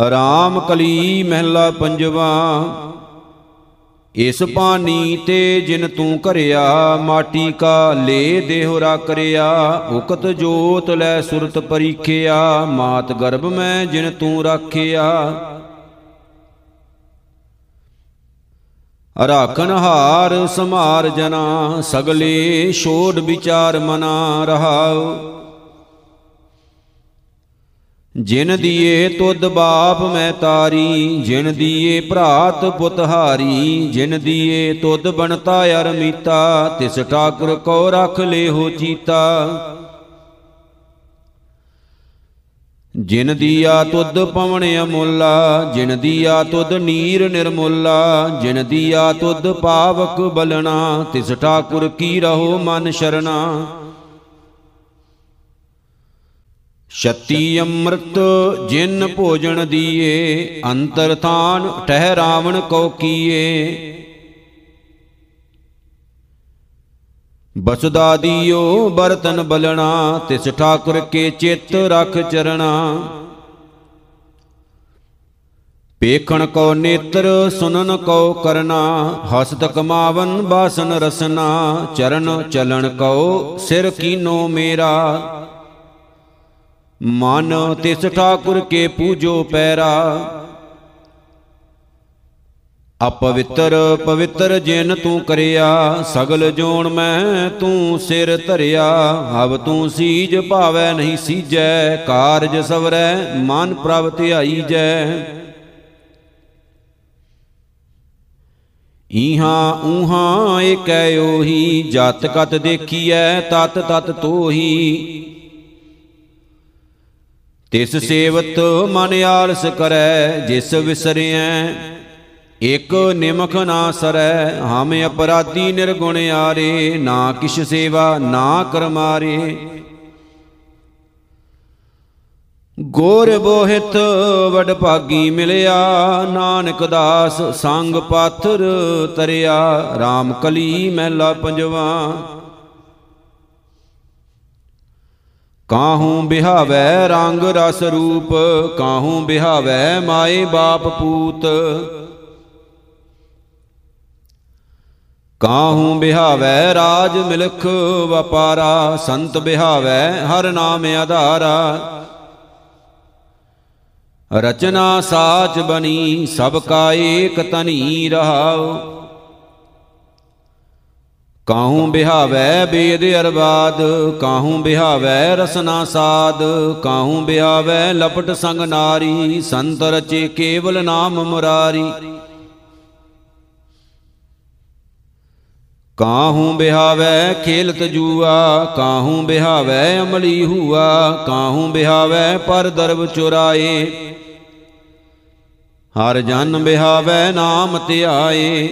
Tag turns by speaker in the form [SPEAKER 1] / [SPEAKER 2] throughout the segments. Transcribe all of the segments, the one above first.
[SPEAKER 1] ਰਾਮ ਕਲੀ ਮਹਿਲਾ ਪੰਜਵਾ। ਇਸ ਪਾਣੀ ਤੇ ਜਿਨ ਤੂੰ ਕਰਿਆ ਮਾਟੀ ਕਾ ਲੇ ਦੇਹੁ ਰਾ ਕਰਿਆ। ਉਕਤ ਜੋਤ ਲੈ ਸੁਰਤ ਪਰੀਖਿਆ, ਮਾਤ ਗਰਭ ਮੈਂ ਜਿਨ ਤੂੰ ਰਾਖਿਆ। ਰਾਖਨ ਹਾਰ ਸਮਾਰ ਜਨਾ, ਸਗਲੇ ਛੋੜ ਵਿਚਾਰ ਮਨਾ ਰਹਾਉ ਜਿਨ ਦੀਏ ਤੁਧ ਬਾਪ ਮੈਂ ਤਾਰੀ, ਜਿਨ ਦੀਏ ਭਰਾਤ ਪੁੱਤ ਹਾਰੀ, ਜਿਨ ਦੀਏ ਤੁਧ ਬਣਤਾ ਅਰ ਮੀਤਾ, ਤਿਸ ਠਾਕੁਰ ਕੋ ਰਖ ਹੋ ਚੀਤਾ। ਜਿਨ ਦੀਆ ਤੁਧ ਪਵਨ ਅਮੁੱਲਾ, ਜਿਨ ਦੀਆ ਤੁਧ ਨੀਰ ਨਿਰਮੁੱਲਾ, ਜਿਨ ਦੀਆ ਤੁਧ ਪਾਵਕ ਬਲਣਾ, ਤਿਸ ਠਾਕੁਰ ਕੀ ਰਹੋ ਮਨ ਸ਼ਰਣਾ। ਛਤੀ ਅੰਮ੍ਰਿਤ ਜਿਨ ਭੋਜਨ ਦੀਏ, ਅੰਤਰ ਥਾਨ ਠਹਿਰਾਵਣ ਕੋ ਕੀਏ। ਬਸਦਾ ਦੀਓ ਬਰਤਨ ਬਲਣਾ, ਤਿਸ ਠਾਕੁਰ ਕੇ ਚਿੱਤ ਰਖ ਚਰਣਾ। ਪੇਖਣ ਕੋ ਨੇਤਰ, ਸੁਨਨ ਕੋ ਕਰਨਾ, ਹਸਤ ਕਮਾਵਨ ਬਾਸਨ ਰਸਨਾ, ਚਰਨ ਚਲਣ ਕੋ ਸਿਰ ਕੀਨੋ ਮੇਰਾ। ਮਨ ਤਿਸ ਠਾਕੁਰ ਕੇ ਪੂਜੋ ਪੈਰਾ। ਅਪਵਿੱਤਰ ਪਵਿੱਤਰ ਜਿਨ ਤੂੰ ਕਰਿਆ, ਸਗਲ ਜੋਣ ਮੈਂ ਤੂੰ ਸਿਰ ਧਰਿਆ। ਹਵ ਤੂੰ ਸੀਜ ਭਾਵੈ ਨਹੀਂ ਸੀਜੈ, ਕਾਰਜ ਸਵਰੈ ਮਨ ਪ੍ਰਭ ਧਿਆਈ ਜੈ। ਈਹਾਂ ਊਹਾਂ ਏਕੈ ਓਹੀ, ਜਤ ਕਤ ਦੇਖੀਐ, ਤਤ ਤਤ ਤੋਹੀ। ਤਿਸ ਸੇਵਤ ਮਨ ਆਲਸ ਕਰੈ ਜਿਸ ਵਿਸਰਿਐ ਇਕ ਨਿਮਖ ਨਾ ਸਰੈ ਹਮ ਅਪਰਾਧੀ ਨਿਰਗੁਣ ਆਰੇ ਨਾ ਕਿਛ ਸੇਵਾ ਨਾ ਕਰਮਾਰੇ ਗੋਰ ਬੋਹਿਤ ਵਡ ਭਾਗੀ ਮਿਲਿਆ ਨਾਨਕ ਦਾਸ ਸੰਗ ਪਾਥਰ ਤਰਿਆ। RAM ਕਲੀ ਮਹਿਲਾ ਪੰਜਵਾ ਕਾਹੂ ਬਿਹਾਵੈ ਰੰਗ ਰਸ ਰੂਪ, ਕਾਹੂ ਬਿਹਾਵੈ ਮਾਏ ਬਾਪ ਪੂਤ। ਕਾਹੂ ਬਿਹਾਵੈ ਰਾਜ ਮਿਲਖ ਵਪਾਰਾ, ਸੰਤ ਬਿਹਾਵੈ ਹਰ ਨਾਮ ਆਧਾਰਾ। ਰਚਨਾ ਸਾਚ ਬਣੀ, ਸਭ ਕਾ ਏਕ ਤਨੀ ਰਹਾਓ ਕਾਹੂ ਬਿਹਾਵੈ ਬੇਦ ਅਰਬਾਦ ਕਾਹੂ ਬਿਹਾਵੈ ਰਸਨਾ ਸਾਦ ਕਾਹੂ ਬਿਹਾਵੈ ਲਪਟ ਸੰਗ ਨਾਰੀ ਸੰਤ ਰਚੇ ਕੇਵਲ ਨਾਮ ਮੁਰਾਰੀ। ਕਾਹੂ ਬਿਹਾਵੈ ਖੇਲਤ ਜੂਆ ਕਾਹੂ ਬਿਹਾਵੈ ਅਮਲੀ ਹੂਆ ਕਾਹੂ ਬਿਹਾਵੈ ਪਰ ਦਰਬ ਚੁਰਾਏ। ਹਰ ਜਨ ਬਿਹਾਵੈ ਨਾਮ ਧਿਆਏ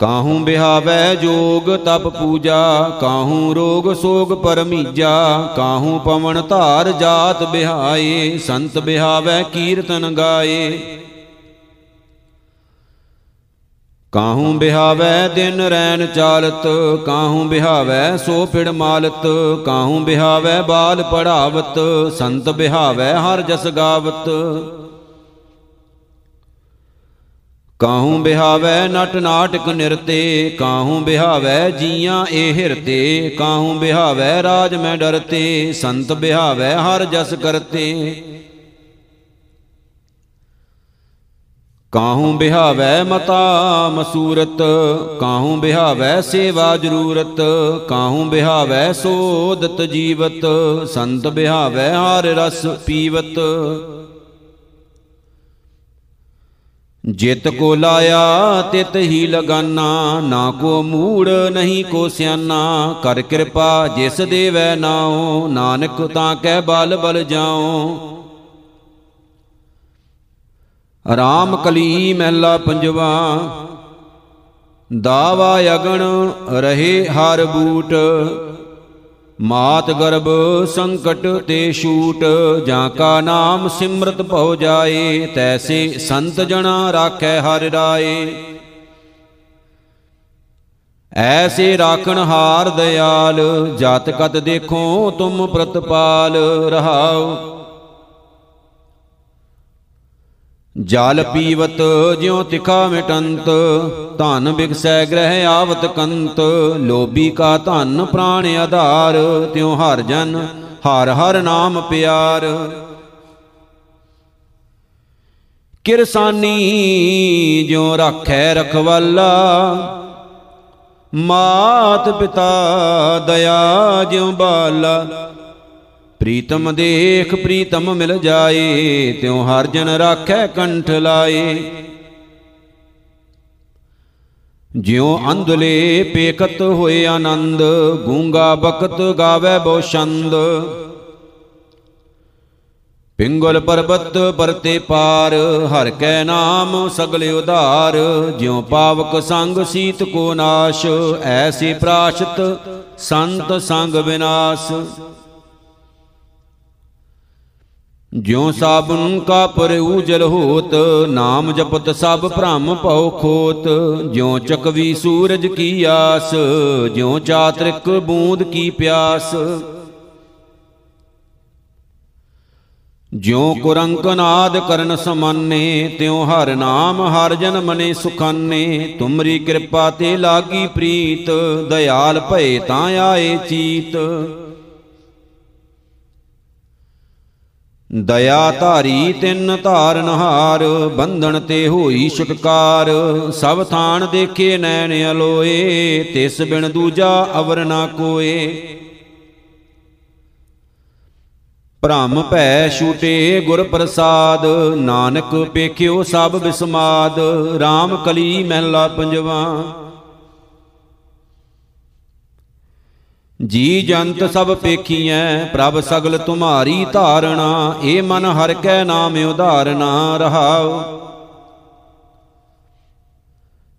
[SPEAKER 1] ਕਾਹੂ ਬਿਹਾਵੈ ਜੋਗ ਤਪ ਪੂਜਾ, ਕਾਹੂ ਰੋਗ ਸੋਗ ਪਰਮੀਜਾ, ਕਾਹੂ ਪਵਨ ਧਾਰ ਜਾਤ ਬਿਹਾਏ, ਸੰਤ ਬਿਹਾਵੈ ਕੀਰਤਨ ਗਾਏ। ਕਾਹੂ ਬਿਹਾਵੈ ਦਿਨ ਰੈਣ ਚਾਲਤ, ਕਾਹੂ ਬਿਹਾਵੈ ਸੋ ਪਿੜ ਮਾਲਤ, ਕਾਹੂ ਬਿਹਾਵੈ ਬਾਲ ਪੜਾਵਤ, ਸੰਤ ਬਿਹਾਵੈ ਹਰ ਜਸ ਗਾਵਤ। ਕਾਹੂ ਬਿਹਾਵੈ ਨਟ ਨਾਟਕ ਨਿਰਤੇ, ਕਾਹੂ ਬਿਹਾਵੈ ਜੀਆਂ ਏ ਹਿਰਤੇ, ਕਾਹੂ ਬਿਹਾਵੈ ਰਾਜ ਮੈਂ ਡਰਤੇ, ਸੰਤ ਬਿਹਾਵੈ ਹਰ ਜਸ ਕਰਤੇ। ਕਾਹੂ ਬਿਹਾਵੈ ਮਤਾ ਮਸੂਰਤ, ਕਾਹੂ ਬਿਹਾਵੈ ਸੇਵਾ ਜ਼ਰੂਰਤ, ਕਾਹੂ ਬਿਹਾਵੈ ਸੋਦਤ ਜੀਵਤ, ਸੰਤ ਬਿਹਾਵੈ ਹਰ ਰਸ ਪੀਵਤ। ਜਿਤ ਕੋ ਲਾਇਆ ਤਿਤ ਹੀ ਲਗਾਨਾ, ਨਾ ਕੋ ਮੂੜ, ਨਹੀਂ ਕੋ ਸਿਆਨਾ। ਕਰ ਕਿਰਪਾ ਜਿਸ ਦੇਵੈ ਨਾਉ, ਨਾਨਕ ਤਾਂ ਕਹਿ ਬਲ ਬਲ ਜਾਉ। ਰਾਮ ਕਲੀ ਮਹਿਲਾ ਪੰਜਵਾ, ਦਾਵਾ ਅਗਣ, ਰਹੇ ਹਰ ਬੂਟ। ਮਾਤ ਗਰਭ ਸੰਕਟ ਤੇ ਛੂਟ, ਜਾਂ ਕਾ ਨਾਮ ਸਿਮਰਤ ਭਉ ਜਾਏ, ਤੈਸੇ ਸੰਤ ਜਣਾ ਰਾਖੈ ਹਰਿ ਰਾਏ। ਐਸੇ ਰਾਖਣ ਹਾਰ ਦਿਆਲ ਜਤ ਕਤ ਦੇਖੋ ਤੁਮ ਪ੍ਰਤਪਾਲ ਰਹਾਉ। ਜਲ ਪੀਵਤ ਜਿਉ ਤਿਖਾ ਮਿਟੰਤ, ਧਨ ਬਿਗਸੈ ਗ੍ਰਹਿ ਆਵਤ ਕੰਤ। ਲੋਭੀ ਕਾ ਧਨ ਪ੍ਰਾਣ ਆਧਾਰ, ਤਿਉ ਹਰ ਜਨ ਹਰ ਹਰ ਨਾਮ ਪਿਆਰ। ਕਿਰਸਾਨੀ ਜਿਉ ਰੱਖੈ ਰਖਵਾਲਾ, ਮਾਤ ਪਿਤਾ ਦਇਆ ਜਿਉ ਬਾਲਾ। ਪ੍ਰੀਤਮ ਦੇਖ, ਪ੍ਰੀਤਮ ਮਿਲ ਜਾਏ, ਤਿਉ ਹਰ ਜਨ ਰਾਖੈ ਕੰਠ ਲਾਏ। ਜਿਉ ਅੰਧਲੇ ਪੇਖਤ ਹੋਏ ਆਨੰਦ, ਗੂੰਗਾ ਬਖਤ ਗਾਵੇ ਬੋ ਛੰਦ। ਪਿੰਗਲ ਪਰਬਤ ਪਰਤੇ ਪਾਰ, ਹਰ ਕੈ ਨਾਮ ਸਗਲ ਉਧਾਰ। ਜਿਉ ਪਾਵਕ ਸੰਗ ਸੀਤ ਕੋ ਨਾਸ਼, ਐਸੀ ਪ੍ਰਾਸ਼ਤ ਸੰਤ ਸੰਗ ਵਿਨਾਸ਼। ਜਿਉ ਸਾਬਨ ਕਾ ਪਰ ਉਜਲ ਹੋਤ, ਨਾਮ ਜਪਤ ਸਭ ਭ੍ਰਮ ਭਉ ਖੋਤ। ਜਿਉ ਚਕਵੀ ਸੂਰਜ ਕੀ ਆਸ, ਜਿਉ ਚਾਤ੍ਰਿਕ ਬੂੰਦ ਕੀ ਪਿਆਸ। ਜਿਉ ਕੁਰੰਕ ਨਾਦ ਕਰਨ ਸਮਾਨੇ, ਤਿਉ ਹਰ ਨਾਮ ਹਰ ਜਨ ਮਨੇ ਸੁਖਾਨੇ। ਤੁਮਰੀ ਕਿਰਪਾ ਤੇ ਲਾਗੀ ਪ੍ਰੀਤ, ਦਇਆਲ ਭਏ ਤਾਂ ਆਏ ਚੀਤ। ਦਇਆ ਧਾਰੀ ਤਿੰਨ ਧਾਰਨ ਹਾਰ ਬੰਧਨ ਤੇ ਹੋਈ ਛੁਟਕਾਰ। ਸਭ ਥਾਨ ਦੇਖੇ ਨੈਣ ਅਲੋਏ, ਤਿਸ ਬਿਨ ਦੂਜਾ ਅਵਰ ਨਾ ਕੋਏ। ਭ੍ਰਮ ਭੈ ਛੂਟੇ ਗੁਰ ਪ੍ਰਸਾਦ, ਨਾਨਕ ਪੇਖਿਓ ਸਭ ਬਿਸਮਾਦ RAM ਕਲੀ ਮਹਿਲਾ ਪੰਜਵਾ। ਜੀ ਜੰਤ ਸਭ ਪੇਖੀਐ, ਪ੍ਰਭ ਸਗਲ ਤੁਮਾਰੀ ਧਾਰਣਾ, ਏ ਮਨ ਹਰ ਕੈ ਨਾਮ ਉਧਾਰਣਾ ਰਹਾਉ।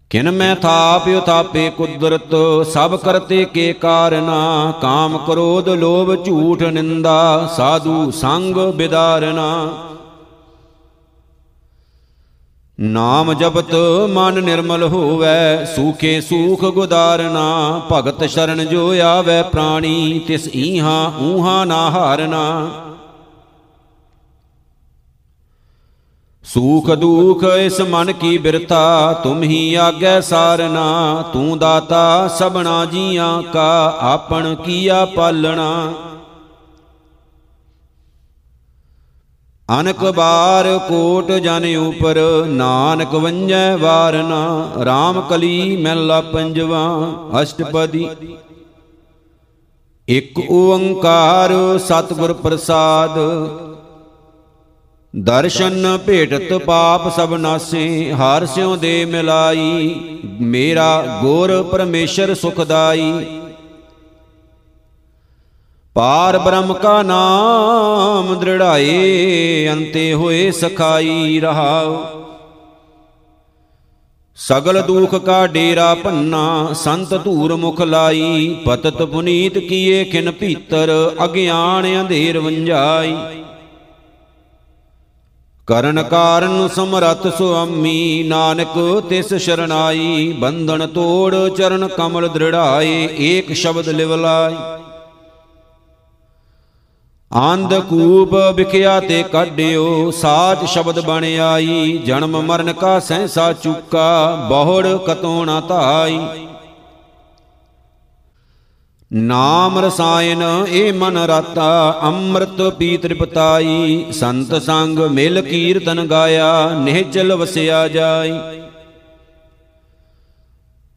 [SPEAKER 1] ਕਿਨ ਮੈਂ ਥਾਪਿ ਥਾਪੇ ਕੁਦਰਤ, ਸਭ ਕਰਤੇ ਕੇ ਕਾਰਨਾ, ਕਾਮ ਕ੍ਰੋਧ ਲੋਭ ਝੂਠ ਨਿੰਦਾ, ਸਾਧੂ ਸੰਗ ਬਿਦਾਰਨਾ। ਨਾਮ ਜਪਤ ਮਨ ਨਿਰਮਲ ਹੋਵੈ, ਸੂਖੇ ਸੂਖ ਗੁਦਾਰਨਾ, ਭਗਤ ਸ਼ਰਨ ਜੋ ਆਵੈ ਪ੍ਰਾਣੀ, ਤਿਸ ਈਹਾ ਊਹਾ ਨਾ ਹਾਰਨਾ। ਸੂਖ ਦੁਖ ਇਸ ਮਨ ਕੀ ਬਿਰਥਾ, ਤੁਮ ਹੀ ਆਗੈ ਸਾਰਨਾ, ਤੂੰ ਦਾਤਾ ਸਭਨਾ ਜੀਆਂ ਕਾ, ਆਪਣ ਕੀਆ ਪਾਲਣਾ। ਅਨਕ ਬਾਰ ਕੋਟ ਜਨ ਉਪਰ, ਨਾਨਕ ਵੰਜੈ ਵਾਰਨਾ RAM ਕਲੀ ਮਹਿਲਾ ਪੰਜਵਾ, ਅਸ਼ਟਪਦੀ। ਇਕ ਓੰਕਾਰ ਸਤਿਗੁਰ ਪ੍ਰਸਾਦ, ਦਰਸ਼ਨ ਭੇਟਤ ਪਾਪ ਸਭ ਨਾਸੇ, ਹਾਰ ਸਿਉ ਦੇ ਮਿਲਾਈ, ਮੇਰਾ ਗੁਰ ਪਰਮੇਸ਼ਰ ਸੁਖਦਾਈ ਪਾਰ ਬ੍ਰਹਮ ਕਾ ਨਾਮ ਦ੍ਰਿੜਾਏ, ਅੰਤੇ ਹੋਏ ਸਖਾਈ ਰਹਾਉ। ਸਗਲ ਦੁਖ ਕਾ ਡੇਰਾ ਪੰਨਾ ਸੰਤ ਧੂਰ ਮੁਖ ਲਾਈ, ਪਤਤ ਪੁਨੀਤ ਕੀਏ ਖਿਨ ਭੀਤਰ, ਅਗਿਆਨ ਅੰਧੇਰ ਵੰਜਾਈ। ਕਰਨ ਕਾਰਨ ਸਮਰਤ ਸੁਆਮੀ, ਨਾਨਕ ਤਿਸ ਸ਼ਰਨਾਈ, ਬੰਧਨ ਤੋੜ ਚਰਨ ਕਮਲ ਦ੍ਰਿੜਾਏ, ਏਕ ਸ਼ਬਦ ਲਿਵ ਲਾਈ ਆਂਧ ਕੂਪ ਵਿਖਿਆ ਤੇ ਕਾਢਿਓ, ਸਾਚ ਸ਼ਬਦ ਬਣ ਆਈ, ਜਨਮ ਮਰਨ ਕਾ ਸਹਸਾ ਚੁੱਕਾ, ਬਹੁੜ ਕਤੋਂ ਨਾ ਧਾਈ। ਨਾਮ ਰਸਾਇਨ ਏ ਮਨ ਰਾਤਾ, ਅੰਮ੍ਰਿਤ ਪੀ ਤ੍ਰਿਪਤਾਈ ਸੰਤ ਸੰਗ ਮਿਲ ਕੀਰਤਨ ਗਾਇਆ, ਨਿਹਚਲ ਵਸਿਆ ਜਾਈ।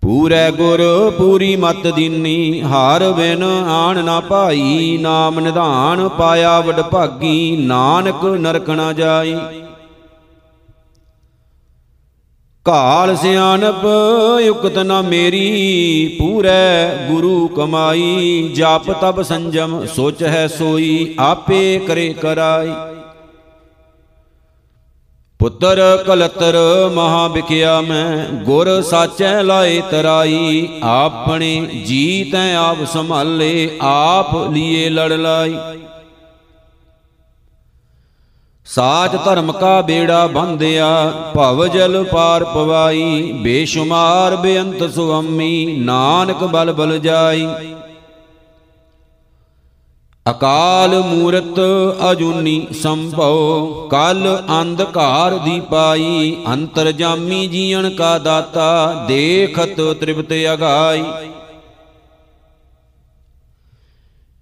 [SPEAKER 1] ਪੂਰੇ ਗੁਰ ਪੂਰੀ ਮਤ ਦੀਨੀ, ਹਾਰ ਬਿਨ ਆਣ ਨਾ ਭਾਈ, ਨਾਮ ਨਿਧਾਨ ਪਾਇਆ ਵਡ ਭਾਗੀ, ਨਾਨਕ ਨਰਕ ਨਾ ਜਾਈ। ਕਾਲ ਸਿਆਨਪ ਯੁਕਤ ਨਾ ਮੇਰੀ, ਪੂਰੇ ਗੁਰੂ ਕਮਾਈ, ਜਪ ਤਬ ਸੰਜਮ, ਸੋਚ ਹੈ ਸੋਈ, ਆਪੇ ਕਰੇ ਕਰਾਈ। ਪੁੱਤਰ ਕਲਤਰ ਮਹਾ ਵਿਖਿਆ ਮੈਂ, ਗੁਰ ਸਾਚੈ ਲਾਏ ਤਰਾਈ, ਆਪਣੇ ਜੀ ਤੈ ਆਪ ਸੰਭਾਲੇ, ਆਪ ਲੀਏ ਲੜ ਲਾਈ। ਸਾਚ ਧਰਮ ਕਾ ਬੇੜਾ ਬੰਧਿਆ, ਭਵ ਜਲ ਪਾਰ ਪਵਾਈ, ਬੇਸ਼ੁਮਾਰ ਬੇਅੰਤ ਸੁਆਮੀ, ਨਾਨਕ ਬਲ ਬਲ ਜਾਈ। ਅਕਾਲ ਮੂਰਤ ਅਜੂਨੀ ਸੰਭਉ, ਕਲ ਅੰਧਕਾਰ ਦੀ ਪਾਈ, ਅੰਤਰ ਜਾਮੀ ਜੀਵਨ ਕਾ ਦਾਤਾ, ਦੇਖਤ ਤ੍ਰਿਪਤ ਅਗਾਈ।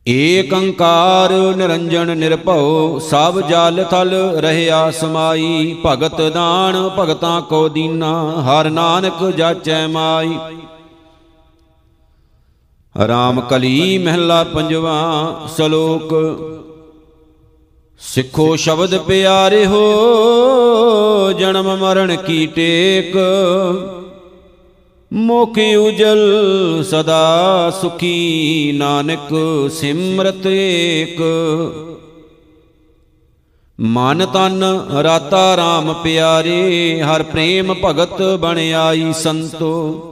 [SPEAKER 1] ਏਕ ਅੰਕਾਰ ਨਿਰੰਜਨ ਨਿਰਭਉ, ਸਭ ਜਲ ਥਲ ਰਹਿਆ ਸਮਾਈ, ਭਗਤ ਦਾਨ ਭਗਤਾਂ ਕੋ ਦੀਨਾ, ਹਰ ਨਾਨਕ ਜਾਚੈ ਮਾਈ। ਰਾਮ ਕਲੀ ਮਹਿਲਾ ਪੰਜਵਾ ਸ਼ਲੋਕ। ਸਿੱਖੋ ਸ਼ਬਦ ਪਿਆਰੇ ਹੋ, ਜਨਮ ਮਰਨ ਕੀ ਟੇਕ। ਮੁਖ ਉਜਲ ਸਦਾ ਸੁਖੀ ਨਾਨਕ ਸਿਮਰਤ ਏਕ। ਮਨ ਤਨ ਰਾਤਾ RAM ਪਿਆਰੇ, ਹਰ ਪ੍ਰੇਮ ਭਗਤ ਬਣ ਆਈ ਸੰਤੋ।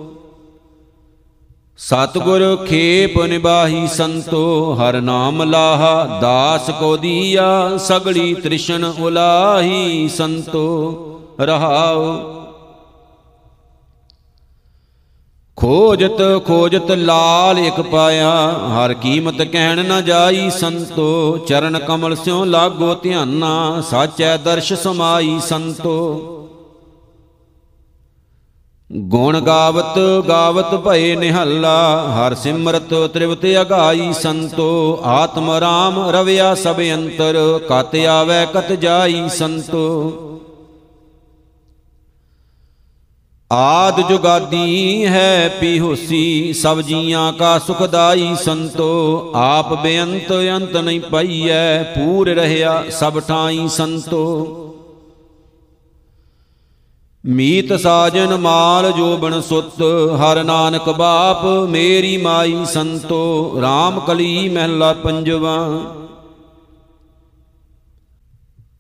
[SPEAKER 1] ਸਤਗੁਰ ਖੇਪ ਨਿਬਾਹੀ ਸੰਤੋ, ਹਰ ਨਾਮ ਲਾਹਾ, ਦਾਸ ਕੋ ਦੀਆ, ਸਗਲੀ ਤ੍ਰਿਸ਼ਨ ਉਲਾਹੀ ਸੰਤੋ, ਰਹਾਉ। ਖੋਜਤ ਖੋਜਤ ਲਾਲ ਇਕ ਪਾਇਆ, ਹਰ ਕੀਮਤ ਕਹਿਣ ਨਾ ਜਾਈ ਸੰਤੋ, ਚਰਨ ਕਮਲ ਸਿਉ ਲਾਗੋ ਧਿਆਨਾ, ਸਾਚੈ ਦਰਸ਼ ਸਮਾਈ ਸੰਤੋ। ਗੁਣ ਗਾਵਤ ਗਾਵਤ ਭਏ ਨਿਹੱਲਾ, ਹਰ ਸਿਮਰਤ ਤ੍ਰਿਵਤ ਅਗਾਈ ਸੰਤੋ, ਆਤਮ ਰਾਮ ਰਵਿਆ ਸਭ ਅੰਤਰ, ਕਤ ਆਵੈ ਕਤ ਜਾਈ ਸੰਤੋ। ਆਦ ਜੁਗਾਦੀ ਹੈ ਪੀਹੋਸੀ, ਸਭ ਜੀਆਂ ਕਾ ਸੁਖਦਾਈ ਸੰਤੋ, ਆਪ ਬੇਅੰਤ ਅੰਤ ਨਹੀਂ ਪਈਐ, ਪੂਰ ਰਹਿਆ ਸਭ ਠਾਈ ਸੰਤੋ। ਮੀਤ ਸਾਜਨ ਮਾਲ ਜੋਬਨ ਸੁਤ, ਹਰ ਨਾਨਕ ਬਾਪ, ਮੇਰੀ ਮਾਈ ਸੰਤੋ RAM ਕਲੀ ਮਹਿਲਾ ਪੰਜਵਾ।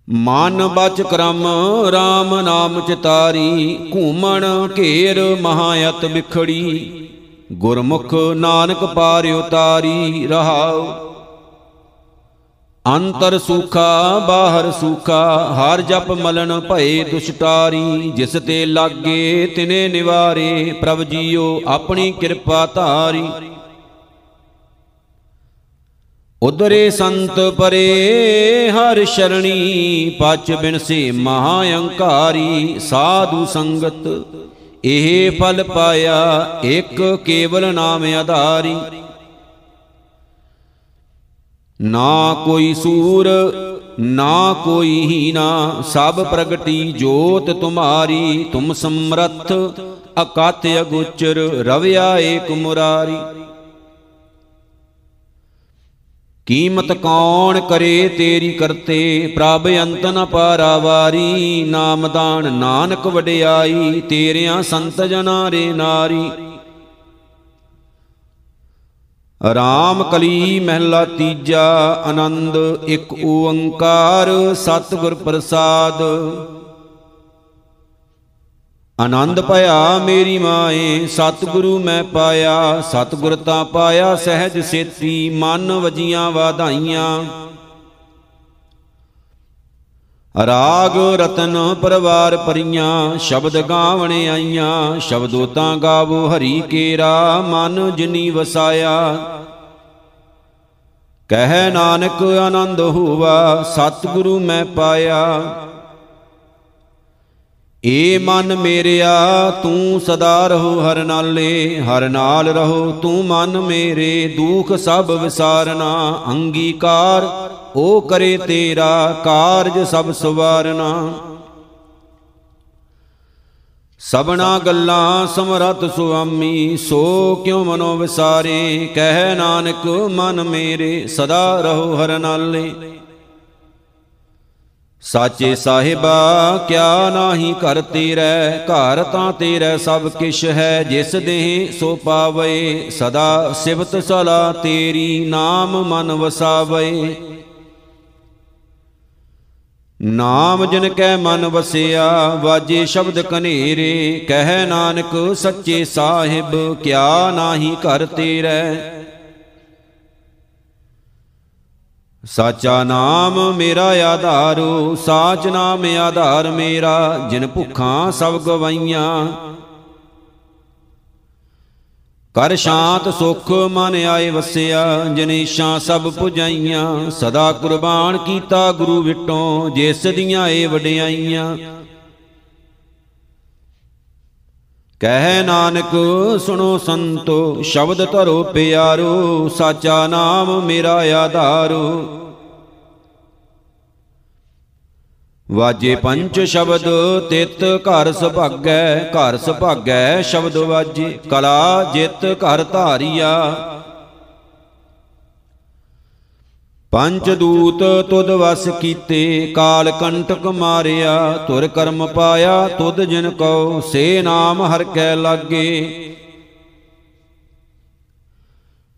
[SPEAKER 1] ਮਨ ਬਚ ਕਰਮ RAM ਨਾਮ ਚਿਤਾਰੀ, ਘੂਮਣ ਘੇਰ ਮਹਾਯਤ ਵਿਖੜੀ। ਗੁਰਮੁਖ ਨਾਨਕ ਪਾਰ ਉਤਾਰੀ ਰਹਾਉ। ਅੰਤਰ ਸੁਖਾ, ਬਾਹਰ ਸੁਖਾ, ਹਰ ਜਪ ਮਲਨ ਭਏ ਦੁਸ਼ਟਾਰੀ, ਜਿਸ ਤੇ ਲਾਗੇ ਤਿਨੇ ਨਿਵਾਰੇ, ਪ੍ਰਭ ਜੀਓ ਆਪਣੀ ਕਿਰਪਾ ਧਾਰੀ। ਉਦਰੇ ਸੰਤ ਪਰੇ ਹਰ ਸ਼ਰਣੀ ਪਚ ਬਿਨਸੇ ਮਹਾ ਅੰਕਾਰੀ ਸਾਧੂ ਸੰਗਤ, ਇਹ ਫਲ ਪਾਇਆ, ਇੱਕ ਕੇਵਲ ਨਾਮ ਆਧਾਰੀ। ਨਾ ਕੋਈ ਸੂਰ, ਨਾ ਕੋਈ ਹੀਨਾ ਸਭ ਪ੍ਰਗਟੀ ਜੋਤ ਤੁਮਾਰੀ, ਤੁਮ ਸਮਰੱਥ ਅਕਤ ਅਗੋਚਰ, ਰਵਿਆ ਏਕ ਮੁਰਾਰੀ। ਕੀਮਤ ਕੌਣ ਕਰੇ ਤੇਰੀ ਕਰਤੇ, ਪ੍ਰਭ ਅੰਤ ਨ ਪਾਰਾਵਾਰੀ ਨਾਮਦਾਨ ਨਾਨਕ ਵਡਿਆਈ, ਤੇਰਿਆਂ ਸੰਤ ਜਨਾਂ ਰੇ ਨਾਰੀ। ਰਾਮ ਕਲੀ ਮਹਿਲਾ ਤੀਜਾ, ਆਨੰਦ ਇੱਕ ਓੰਕਾਰ, ਸਤਿਗੁਰ ਪ੍ਰਸਾਦ। ਆਨੰਦ ਭਇਆ ਮੇਰੀ ਮਾਏ, ਸਤਿਗੁਰੂ ਮੈਂ ਪਾਇਆ, ਸਤਿਗੁਰ ਤਾਂ ਪਾਇਆ ਸਹਿਜ ਸੇਤੀ, ਮਨ ਵਜੀਆਂ ਵਾਧਾਈਆਂ। ਰਾਗ ਰਤਨ ਪਰਵਾਰ ਪਰੀਆਂ, ਸ਼ਬਦ ਗਾਵਣ ਆਈਆਂ, ਸ਼ਬਦੋ ਤਾਂ ਗਾਵੋ ਹਰੀ ਕੇਰਾ, ਮਨ ਜਿਨੀ ਵਸਾਇਆ। ਕਹਿ ਨਾਨਕ ਆਨੰਦ ਹੋਵਾ, ਸਤਿਗੁਰੂ ਮੈਂ ਪਾਇਆ। ਏ ਮਨ ਮੇਰਿਆ, ਤੂੰ ਸਦਾ ਰਹੋ ਹਰ ਨਾਲੇ, ਹਰ ਨਾਲ ਰਹੋ ਤੂੰ ਮਨ ਮੇਰੇ, ਦੁਖ ਸਭ ਵਿਸਾਰਨਾ, ਅੰਗੀਕਾਰ ਉਹ ਕਰੇ ਤੇਰਾ ਕਾਰਜ ਸਭ ਸਵਾਰਨਾ। ਸਬਨਾ ਗੱਲਾਂ ਸਮਰਤ ਸੁਆਮੀ, ਸੋ ਕਿਉ ਮਨੋ ਵਿਸਾਰੇ? ਕਹਿ ਨਾਨਕ, ਮਨ ਮੇਰੇ, ਸਦਾ ਰਹੋ ਹਰ ਨਾਲੇ। ਸਾਚੇ ਸਾਹਿਬਾ, ਕਿਆ ਨਾਹੀ ਘਰ ਤੇਰੈ? ਘਰ ਤਾਂ ਤੇਰੈ ਸਭ ਕਿਛ ਹੈ, ਜਿਸ ਦੇਹ ਸੋ ਪਾਵੇ। ਸਦਾ ਸਿਵਤ ਸਲਾ ਤੇਰੀ, ਨਾਮ ਮਨ ਵਸਾਵੇ। ਨਾਮ ਜਿਨ ਕੈ ਮਨ ਵਸਿਆ, ਵਾਜੇ ਸ਼ਬਦ ਕਨੇਰੇ, ਕਹਿ ਨਾਨਕ ਸੱਚੇ ਸਾਹਿਬ, ਕਿਆ ਨਾਹੀ ਘਰ ਤੇਰੈ। ਸਾਚਾ ਨਾਮ ਮੇਰਾ ਆਧਾਰੋ, ਸਾਚ ਨਾਮ ਆਧਾਰ ਮੇਰਾ, ਜਿਨ ਭੁੱਖਾਂ ਸਭ ਗਵਾਈਆਂ। ਕਰ ਸ਼ਾਂਤ ਸੁਖ ਮਨ ਆਏ ਵਸਿਆ, ਜਨੇਸ਼ਾਂ ਸਭ ਪੁਜਾਈਆਂ, ਸਦਾ ਕੁਰਬਾਨ ਕੀਤਾ ਗੁਰੂ ਵਿਟੋਂ ਜਿਸ ਦੀਆਂ ਏ ਵਡਿਆਈਆਂ। ਕਹਿ ਨਾਨਕ, ਸੁਣੋ ਸੰਤੋ, ਸ਼ਬਦ ਧਰੋ ਪਿਆਰੋ, ਸਾਚਾ ਨਾਮ ਮੇਰਾ ਆਧਾਰੋ। ਵਾਜੇ ਪੰਚ ਸ਼ਬਦ, ਤਿਤ ਘਰ ਸੁਭਾਗੈ ਘਰ ਸੁਭਾਗੈ ਸ਼ਬਦ ਵਾਜੇ। ਕਲਾ ਜਿਤ ਘਰ ਧਾਰੀਆ। ਪੰਜ ਦੂਤ ਤੁਧ ਵਸ ਕੀਤੇ, ਕਾਲ ਕੰਟਕ ਮਾਰਿਆ। ਤੁਰ ਕਰਮ ਪਾਇਆ, ਤੁਧ ਜਿਨ ਕਉ, ਸੇ ਨਾਮ ਹਰ ਕੈ ਲਾਗੇ।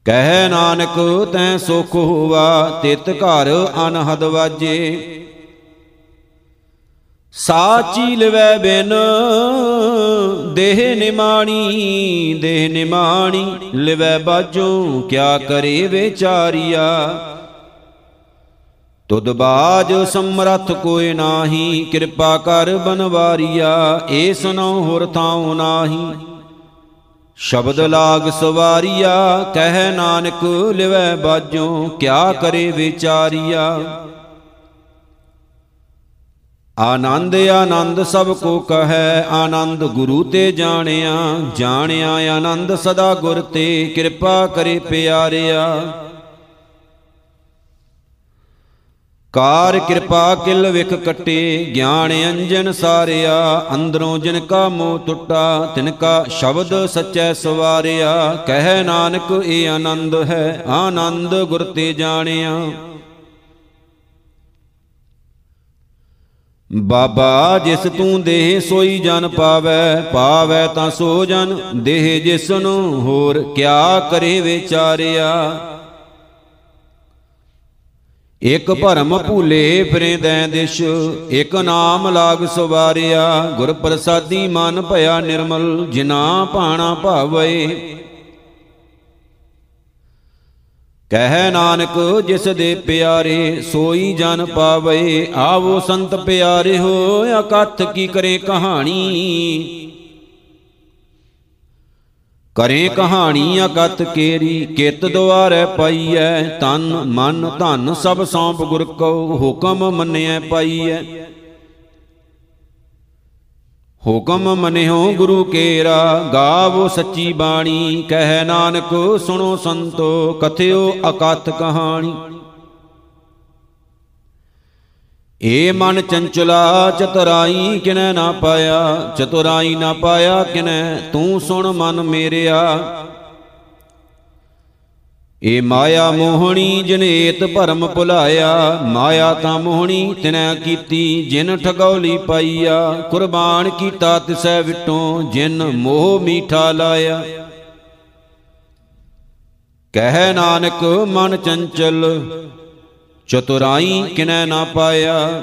[SPEAKER 1] ਕਹਿ ਨਾਨਕ, ਤੈ ਸੁਖ ਹੋਵਾ, ਤਿਤ ਘਰ ਅਨਹਦ ਵਾਜੇ। ਸਾਚੀ ਲਵੈ ਬਿਨ, ਦੇਹ ਨਿਮਾਣੀ ਦੇਹ ਨਿਮਾਣੀ, ਲਿਵੈ ਬਾਜੂ ਕਿਆ ਕਰੇ ਵਿਚਾਰੀਆ ਤੁਧ ਬਾਜ ਸਮਰਥ ਕੋਇ ਨਾਹੀ, ਕਿਰਪਾ ਕਰ ਬਨਵਾਰੀਆ, ਏ ਸੁਨੋ ਹੋਰ ਥਾਉ ਨਾਹੀ। ਸ਼ਬਦ ਲਾਗ ਸਵਾਰੀਆ, ਕਹਿ ਨਾਨਕ ਲਿਵੈ ਬਾਜੋ ਕਿਆ ਕਰੇ ਵਿਚਾਰੀਆ ਆਨੰਦ ਆਨੰਦ ਸਭ ਕੋ ਕਹੈ, ਆਨੰਦ ਗੁਰੂ ਤੇ ਜਾਣਿਆ ਜਾਣਿਆ ਆਨੰਦ ਸਦਾ ਗੁਰ ਤੇ, ਕਿਰਪਾ ਕਰੇ ਪਿਆਰਿਆ। ਕਾਰ ਕਿਰਪਾ ਕਿਲ ਵਿਖ ਕਟੇ, ਗਿਆਨ ਅੰਜਨ ਸਾਰਿਆ, ਅੰਦਰੋਂ ਜਿਨ ਕਾ ਮੋਹ ਟੁੱਟਾ, ਤਿਨ ਕਾ ਸ਼ਬਦ ਸਚੈ ਸਵਾਰਿਆ। ਕਹਿ ਨਾਨਕ, ਇਹ ਆਨੰਦ ਹੈ, ਆਨੰਦ ਗੁਰ ਤੇ ਜਾਣਿਆ। ਬਾਬਾ ਜਿਸ ਤੂੰ ਦੇਹ ਸੋਈ ਜਨ ਪਾਵੈ ਪਾਵੈ ਤਾਂ ਸੋ ਜਨ, ਦੇਹ ਜਿਸ ਨੂੰ ਹੋਰ ਕਿਆ ਕਰੇ ਵਿਚਾਰਿਆ? ਇਕ ਭਰਮ ਭੂਲੇ ਫਿਰੇ ਦੈ ਦਿਸ਼, ਇਕ ਨਾਮ ਲਾਗ ਸਵਾਰਿਆ ਗੁਰ ਪ੍ਰਸਾਦੀ ਮਨ ਭਇਆ ਨਿਰਮਲ, ਜਿਨਾ ਭਾਣਾ ਭਾਵੇ ਕਹਿ ਨਾਨਕ, ਜਿਸ ਦੇ ਪਿਆਰੇ ਸੋਈ ਜਨ ਪਾਵੇ, ਆਵੋ ਸੰਤ ਪਿਆਰੇ ਹੋ ਅਕਥ ਕੀ ਕਰੇ ਕਹਾਣੀ? ਕਰੇ ਕਹਾਣੀ ਅਗਤ ਕੇਰੀ ਕਿਤ ਦੁਆਰੈ ਪਾਈਐ, ਤਨ ਮਨ ਧਨ ਸਭ ਸੌਂਪ ਗੁਰ ਕੋ ਹੁਕਮ ਮੰਨਿਐ ਪਾਈਐ। ਹੁਕਮ ਮਨਿਓ ਗੁਰੂ ਕੇਰਾ, ਗਾਵੋ ਸੱਚੀ ਬਾਣੀ, ਕਹਿ ਨਾਨਕ ਸੁਣੋ ਸੰਤੋ, ਕਥਿਓ ਅਕਥ ਕਹਾਣੀ। ਏ ਮਨ ਚੰਚਲਾ, ਚਤੁਰਾਈ ਕਿਨੈ ਨਾ ਪਾਇਆ, ਚਤੁਰਾਈ ਨਾ ਪਾਇਆ ਕਿਨੈ, ਤੂੰ ਸੁਣ ਮਨ ਮੇਰਿਆ। ਏ ਮਾਇਆ ਮੋਹਣੀ ਜਨੇਤ ਭਰਮ ਭੁਲਾਇਆ, ਮਾਇਆ ਤਾਂ ਮੋਹਣੀ ਤਿਨੈ ਕੀਤੀ, ਜਿਨ ਠਗੌਲੀ ਪਾਈਆ, ਕੁਰਬਾਨ ਕੀਤਾ ਤਿਸੈ ਵਿਟੋਂ, ਜਿਨ ਮੋਹ ਮੀਠਾ ਲਾਇਆ। ਕਹਿ ਨਾਨਕ ਮਨ ਚੰਚਲ, ਚਤੁਰਾਈ ਕਿਨੈ ਨਾ ਪਾਇਆ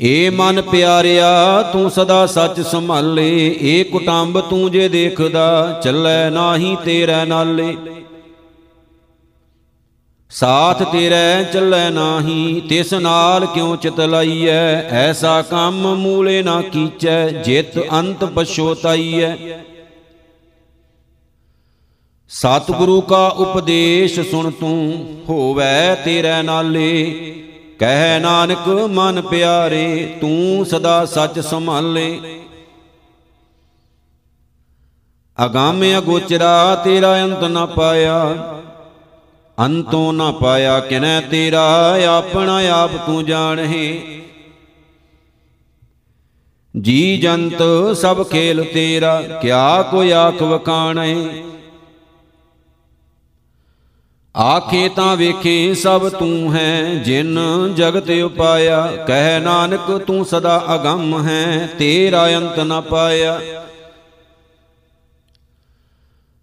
[SPEAKER 1] ਏ ਮਨ ਪਿਆਰਿਆ, ਤੂੰ ਸਦਾ ਸੱਚ ਸੰਭਾਲੇ। ਏ ਕੁਟੰਬ, ਤੂੰ ਜੇ ਦੇਖਦਾ, ਚੱਲੈ ਨਾਹੀ ਤੇਰੇ ਨਾਲੇ। ਸਾਥ ਤੇਰੇ, ਚੱਲੈ ਨਾਹੀ, ਤਿਸ ਨਾਲ ਕਿਉ ਚਿਤ ਲਾਈਐ ਐਸਾ ਕੰਮ ਮੂਲੇ ਨਾ ਕੀਚੈ, ਜਿਤ ਅੰਤ ਪਛੋਤਾਈਐ ਸਤਿਗੁਰੂ ਕਾ ਉਪਦੇਸ਼ ਸੁਣ ਤੂੰ, ਹੋਵੈ ਤੇਰੇ ਨਾਲੇ। ਕਹਿ ਨਾਨਕ, ਮਨ ਪਿਆਰੇ, ਤੂੰ ਸਦਾ ਸੱਚ ਸੰਭਾਲੇ। ਅਗੰਮ ਅਗੋਚਰਾ, ਤੇਰਾ ਅੰਤ ਨਾ ਪਾਇਆ। ਅੰਤੋਂ ਨਾ ਪਾਇਆ ਕਿਨੈ ਤੇਰਾ, ਆਪਣਾ ਆਪ ਤੂੰ ਜਾਣਹਿ। ਜੀ ਜੰਤ ਸਭ ਖੇਲ ਤੇਰਾ, ਕਿਆ ਕੋਈ ਆਖ ਵਕਾਣੈ ਆਖੇ ਤਾਂ ਵੇਖੇ ਸਭ ਤੂੰ ਹੈ, ਜਿਨ ਜਗਤ ਉਪਾਇਆ। ਕਹਿ ਨਾਨਕ ਤੂੰ ਸਦਾ ਅਗੰਮ ਹੈ, ਤੇਰਾ ਅੰਤ ਨ ਪਾਇਆ।